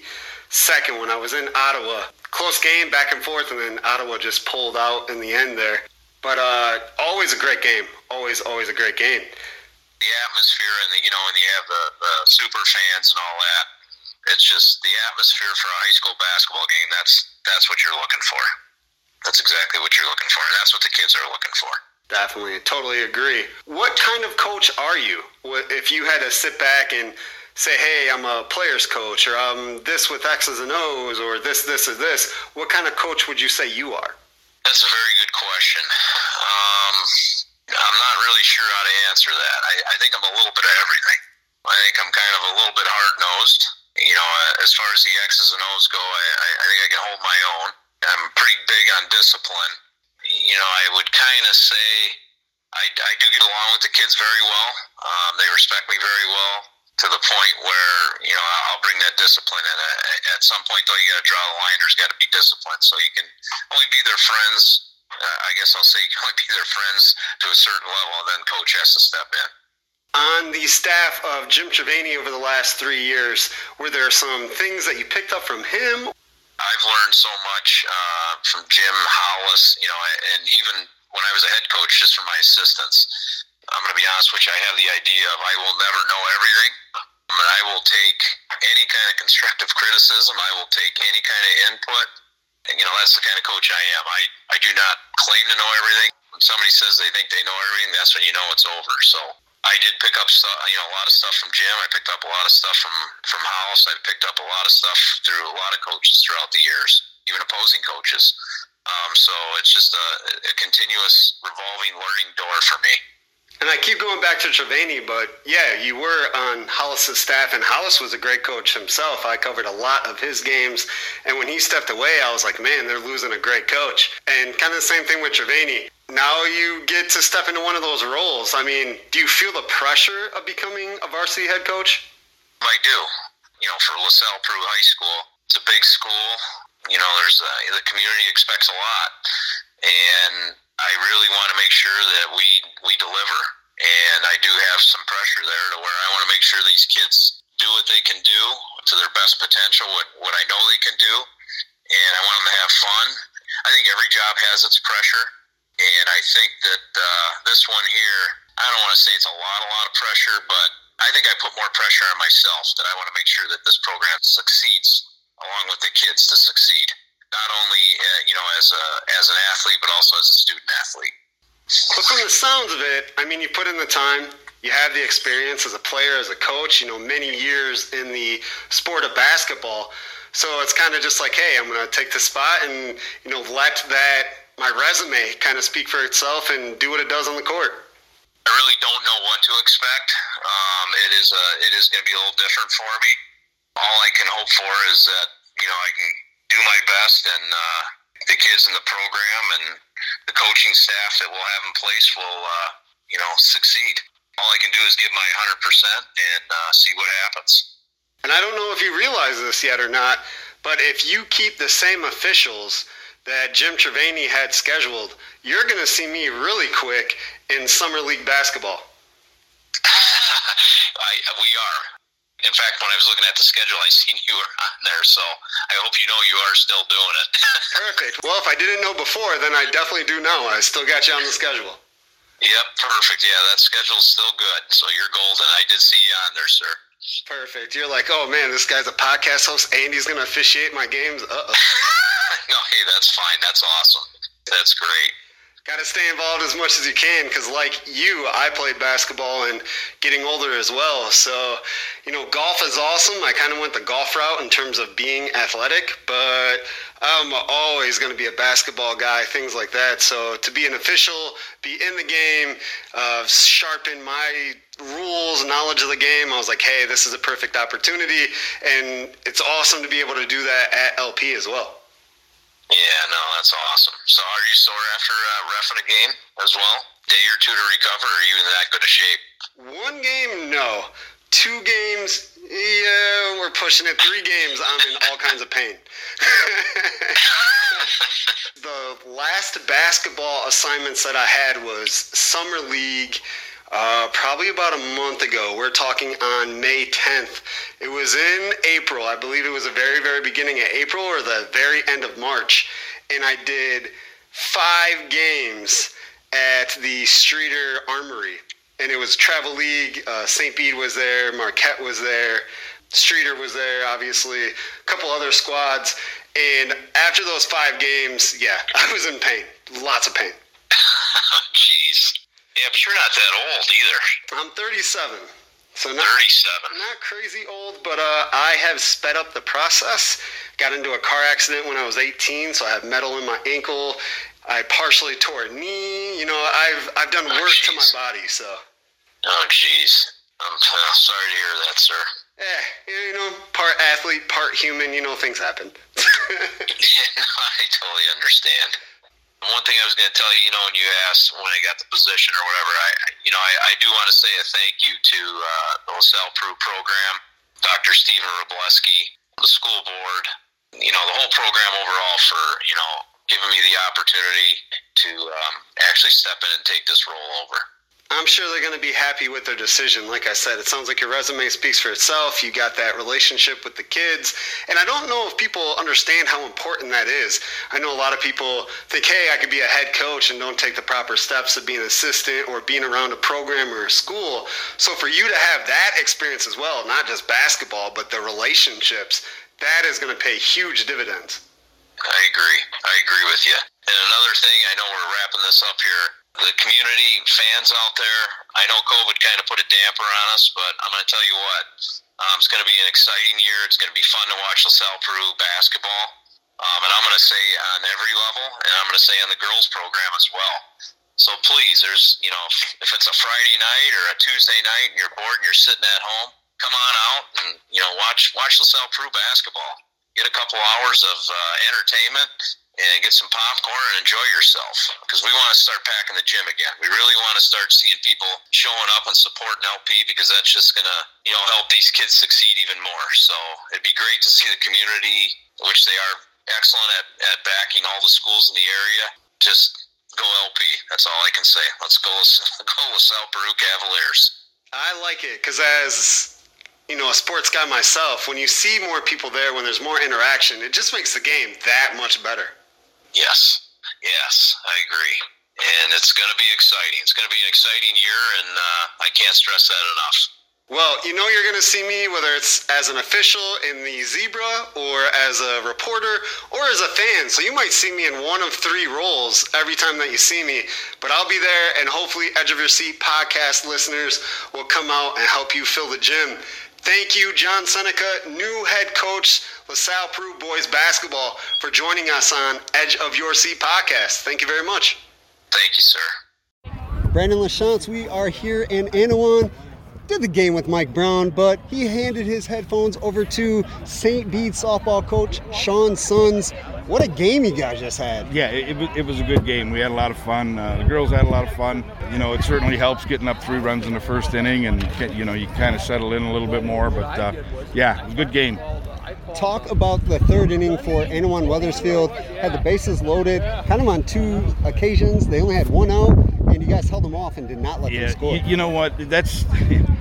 second one. I was in Ottawa. Close game, back and forth, and then Ottawa just pulled out in the end there. But uh, always a great game. Always, always a great game. The atmosphere, and the, you know, when you have the, the super fans and all that, it's just the atmosphere for a high school basketball game. That's that's what you're looking for. That's exactly what you're looking for, and that's what the kids are looking for. Definitely, totally agree. What kind of coach are you? If you had to sit back and say, "Hey, I'm a player's coach," or "I'm this with X's and O's," or "this, this, or this," what kind of coach would you say you are? That's a very good question. Um, I'm not really sure how to answer that. I, I think I'm a little bit of everything. I think I'm kind of a little bit hard nosed you know, uh, as far as the X's and O's go, I, I think I can hold my own. I'm pretty big on discipline. You know, I would kind of say I, I do get along with the kids very well. Um, they respect me very well to the point where you know I'll bring that discipline in. At some point, though, you got to draw the line. There's got to be discipline, so you can only be their friends. Uh, I guess I'll say you can only be their friends to a certain level, and then coach has to step in on the staff of Jim Trevani over the last three years, were there some things that you picked up from him? I've learned so much uh, from Jim Hollis, you know, and even when I was a head coach, just from my assistants. I'm going to be honest with you, I have the idea of I will never know everything. But I will take any kind of constructive criticism. I will take any kind of input. And, you know, that's the kind of coach I am. I, I do not claim to know everything. When somebody says they think they know everything, that's when you know it's over. So I did pick up you know, a lot of stuff from Jim. I picked up a lot of stuff from from House. I picked up a lot of stuff through a lot of coaches throughout the years, even opposing coaches. Um, so it's just a, a continuous revolving learning door for me. And I keep going back to Trevani, but yeah, you were on Hollis's staff, and Hollis was a great coach himself. I covered a lot of his games, and when he stepped away, I was like, man, they're losing a great coach. And kind of the same thing with Trevani. Now you get to step into one of those roles. I mean, do you feel the pressure of becoming a varsity head coach? I do. You know, for LaSalle Peru High School, it's a big school. You know, there's a, the community expects a lot, and I really want to make sure that we we deliver, and I do have some pressure there to where I want to make sure these kids do what they can do to their best potential, what what I know they can do, and I want them to have fun. I think every job has its pressure, and I think that uh, this one here, I don't want to say it's a lot, a lot of pressure, but I think I put more pressure on myself that I want to make sure that this program succeeds along with the kids to succeed not only uh, you know as a as an athlete but also as a student athlete. But from the sounds of it, I mean, you put in the time, you have the experience as a player, as a coach. You know, many years in the sport of basketball. So it's kind of just like, hey, I'm going to take the spot and you know let that my resume kind of speak for itself and do what it does on the court. I really don't know what to expect. Um, it is a, it is going to be a little different for me. All I can hope for is that you know I can do my best, and uh, the kids in the program and the coaching staff that we'll have in place will, uh, you know, succeed. All I can do is give my 100% and uh, see what happens. And I don't know if you realize this yet or not, but if you keep the same officials that Jim Trevani had scheduled, you're going to see me really quick in summer league basketball. I, we are. In fact, when I was looking at the schedule, I seen you were on there, so I hope you know you are still doing it. perfect. Well, if I didn't know before, then I definitely do now. I still got you on the schedule. Yep, perfect. Yeah, that schedule's still good. So you're golden. I did see you on there, sir. Perfect. You're like, oh man, this guy's a podcast host. Andy's gonna officiate my games. Uh oh. no, hey, that's fine. That's awesome. That's great. Got to stay involved as much as you can because like you i played basketball and getting older as well. So you know golf is awesome. I kind of went the golf route in terms of being athletic but i'm always going to be a basketball guy things like that. So to be an official be in the game uh, sharpen my rules knowledge of the game i was like hey this is a perfect opportunity. And it's awesome to be able to do that at lp as well yeah, no, that's awesome. So, are you sore after uh, refing a game as well? Day or two to recover, or are you in that good a shape? One game, no. Two games, yeah, we're pushing it. Three games, I'm in all kinds of pain. the last basketball assignments that I had was summer league. Uh, probably about a month ago. We're talking on May 10th. It was in April. I believe it was the very, very beginning of April or the very end of March. And I did five games at the Streator Armory. And it was Travel League. Uh, St. Bede was there. Marquette was there. Streator was there, obviously. A couple other squads. And after those five games, yeah, I was in pain. Lots of pain. Jeez. Yeah, but you're not that old either. I'm 37. So not, 37. Not crazy old, but uh, I have sped up the process. Got into a car accident when I was 18, so I have metal in my ankle. I partially tore a knee. You know, I've I've done oh, work geez. to my body, so. Oh, jeez. I'm uh, sorry to hear that, sir. Yeah, you know, part athlete, part human. You know, things happen. yeah, I totally understand. One thing I was going to tell you, you know, when you asked when I got the position or whatever, I, you know, I, I do want to say a thank you to uh, the LaSalle Peru program, Dr. Stephen Wrobleski, the school board, you know, the whole program overall for, you know, giving me the opportunity to um, actually step in and take this role over. I'm sure they're going to be happy with their decision. Like I said, it sounds like your resume speaks for itself. You got that relationship with the kids. And I don't know if people understand how important that is. I know a lot of people think, hey, I could be a head coach and don't take the proper steps of being an assistant or being around a program or a school. So for you to have that experience as well, not just basketball, but the relationships, that is going to pay huge dividends. I agree. I agree with you. And another thing, I know we're wrapping this up here the community fans out there. I know COVID kind of put a damper on us, but I'm going to tell you what. Um, it's going to be an exciting year. It's going to be fun to watch LaSalle Peru basketball. um, and I'm going to say on every level, and I'm going to say on the girls program as well. So please, there's you know, if, if it's a Friday night or a Tuesday night and you're bored and you're sitting at home, come on out and you know watch watch LaSalle Peru basketball. Get a couple hours of uh, entertainment and get some popcorn and enjoy yourself because we want to start packing the gym again. We really want to start seeing people showing up and supporting LP because that's just going to, you know, help these kids succeed even more. So it'd be great to see the community, which they are excellent at, at backing all the schools in the area. Just go LP. That's all I can say. Let's go, go LaSalle Peru Cavaliers. I like it because as you know, a sports guy myself, when you see more people there, when there's more interaction, it just makes the game that much better. Yes, yes, I agree. And it's going to be exciting. It's going to be an exciting year, and uh, I can't stress that enough. Well, you know you're going to see me whether it's as an official in the Zebra or as a reporter or as a fan. So you might see me in one of three roles every time that you see me. But I'll be there, and hopefully, Edge of Your Seat podcast listeners will come out and help you fill the gym. Thank you, John Senica, new head coach, LaSalle Peru Boys Basketball, for joining us on Edge of Your Seat podcast. Thank you very much. Thank you, sir. Brandon LaChance, we are here in Annawan did the game with Mike Brown, but he handed his headphones over to St. Bede softball coach Shawn Sons. What a game you guys just had. Yeah, it, it, was, it was a good game. We had a lot of fun. Uh, the girls had a lot of fun. You know, it certainly helps getting up three runs in the first inning, and you know you kind of settle in a little bit more. But uh, yeah, it was a good game. Talk about the third inning for Annawan Wethersfield. Had the bases loaded, kind of on two occasions. They only had one out, and you guys held them off and did not let yeah, them score. You, you know what? That's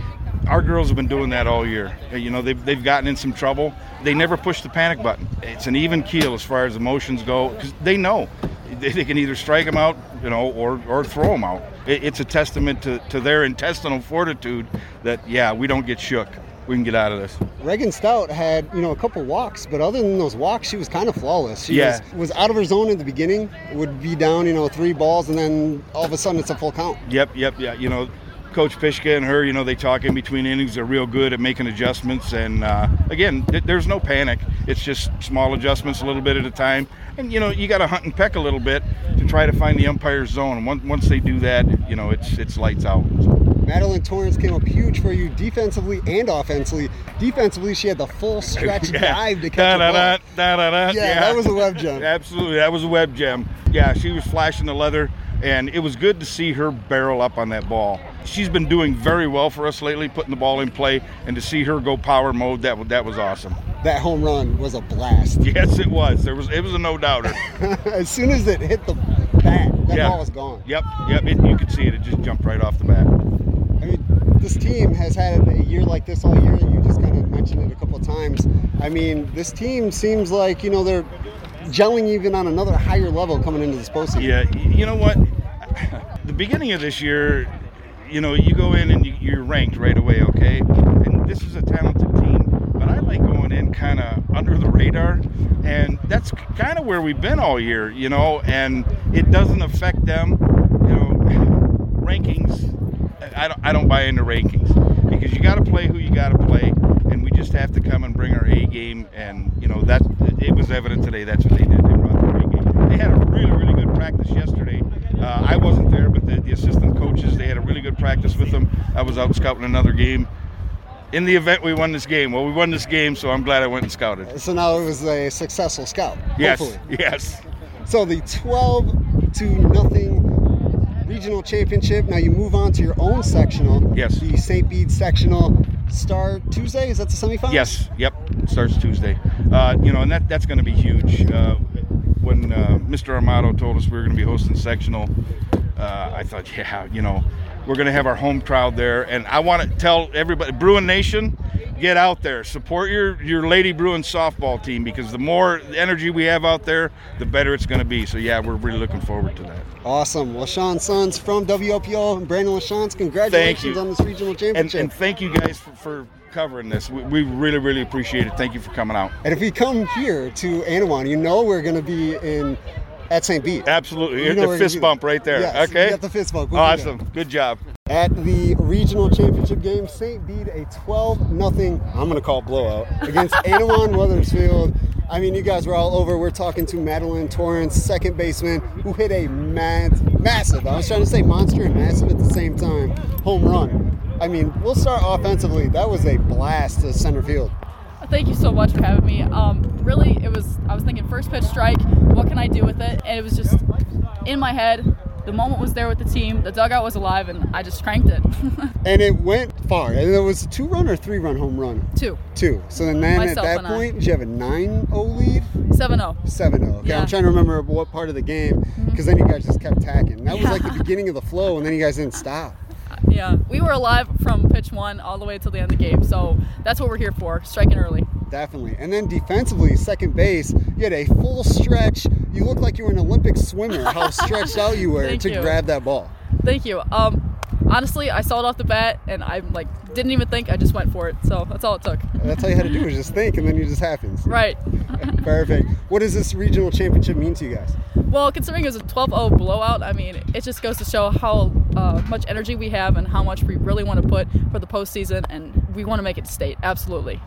our girls have been doing that all year. Uh, you know, they've, they've gotten in some trouble. They never push the panic button. It's an even keel as far as emotions go because they know they, they, can either strike them out, you know, or, or throw them out. It, it's a testament to, to their intestinal fortitude that, yeah, we don't get shook. We can get out of this. Reagan Stout had, you know, a couple walks, but other than those walks, she was kind of flawless. She yeah. was, was out of her zone in the beginning, would be down, you know, three balls, and then all of a sudden it's a full count. Yep, yep, yeah. You know, Coach Pishka and her, you know, they talk in between innings. They're real good at making adjustments. And uh, again, th- there's no panic. It's just small adjustments, a little bit at a time. And you know, you got to hunt and peck a little bit to try to find the umpire's zone. And once, once they do that, you know, it's it's lights out. Madelyn Torrance came up huge for you defensively and offensively. Defensively, she had the full stretch yeah. dive to catch da, da, da, da, da, yeah, yeah, that was a web gem. Absolutely, that was a web gem. Yeah, she was flashing the leather and it was good to see her barrel up on that ball. She's been doing very well for us lately, putting the ball in play, and to see her go power mode, that that was awesome. That home run was a blast. Yes, it was. There was it was a no doubter. as soon as it hit the bat, that yeah. ball was gone. Yep, yep. It, you could see it. It just jumped right off the bat. I mean, this team has had a year like this all year. You just kind of mentioned it a couple of times. I mean, this team seems like you know they're gelling even on another higher level coming into this postseason. Yeah, you know what? the beginning of this year, you know, you go in and you're ranked right away, okay? And this is a talented team, but I like going in kind of under the radar, and that's kind of where we've been all year, you know, and it doesn't affect them, you know, rankings. I don't, I don't buy into rankings because you got to play who you got to play, just have to come and bring our A game, and you know that it was evident today. That's what they did. They brought their A game. They had a really, really good practice yesterday. Uh, I wasn't there, but the, the assistant coaches they had a really good practice with them. I was out scouting another game. In the event we won this game, well, we won this game, so I'm glad I went and scouted. So now it was a successful scout. Yes, hopefully. yes. So the 12 to nothing regional championship. Now you move on to your own sectional. Yes. The St. Bede sectional start Tuesday. Is that the semifinal? Yes. Yep. Starts Tuesday. Uh, you know, and that that's going to be huge. Uh, when uh, Mr. Armato told us we were going to be hosting sectional, uh, I thought, yeah, you know, we're going to have our home crowd there, and I want to tell everybody, Bruin Nation, get out there, support your your Lady Bruin softball team because the more energy we have out there, the better it's going to be. So yeah, we're really looking forward to that. Awesome. Well, Shawn Sons from WLPO and Brandon LaChance, congratulations on this regional championship. And, and thank you guys for, for covering this. We, we, really, really appreciate it. Thank you for coming out. And if we come here to Annawan, you know we're going to be in at St. Bede. Absolutely. You the fist bump right there. Yes, okay. You got the fist bump. We'll awesome. Good job. At the regional championship game, St. Bede a 12 nothing. I'm going to call it blowout against Annawan Wethersfield. I mean, you guys were all over. We're talking to Madelyn Torrance, second baseman, who hit a mad, massive. I was trying to say monster and massive at the same time. Home run. I mean, we'll start offensively. That was a blast to center field. Thank you so much for having me. Um, really, it was. I was thinking first pitch strike. What can I do with it? And it was just in my head. The moment was there with the team. The dugout was alive, and I just cranked it. And it went far. And it was a two run or three run home run? Two, Two. So then, then at that and I. point, did you have a 9 0 lead? seven oh. zero. 7 0. Okay, Yeah. I'm trying to remember what part of the game mm-hmm. because then you guys just kept tacking. That was like the beginning of the flow, and then you guys didn't stop. Yeah, we were alive from pitch one all the way till the end of the game. So that's what we're here for, striking early. Definitely. And then defensively, second base, you had a full stretch. You looked like you were an Olympic swimmer, how stretched out you were Thank to you. grab that ball. Thank you. Um, honestly, I saw it off the bat, and I like didn't even think. I just went for it. So that's all it took. That's all you had to do was just think, and then it just happens. Right. Perfect. What does this regional championship mean to you guys? Well, considering it was a 12-0 blowout, I mean, it just goes to show how uh, much energy we have and how much we really want to put for the postseason, and we want to make it state. Absolutely.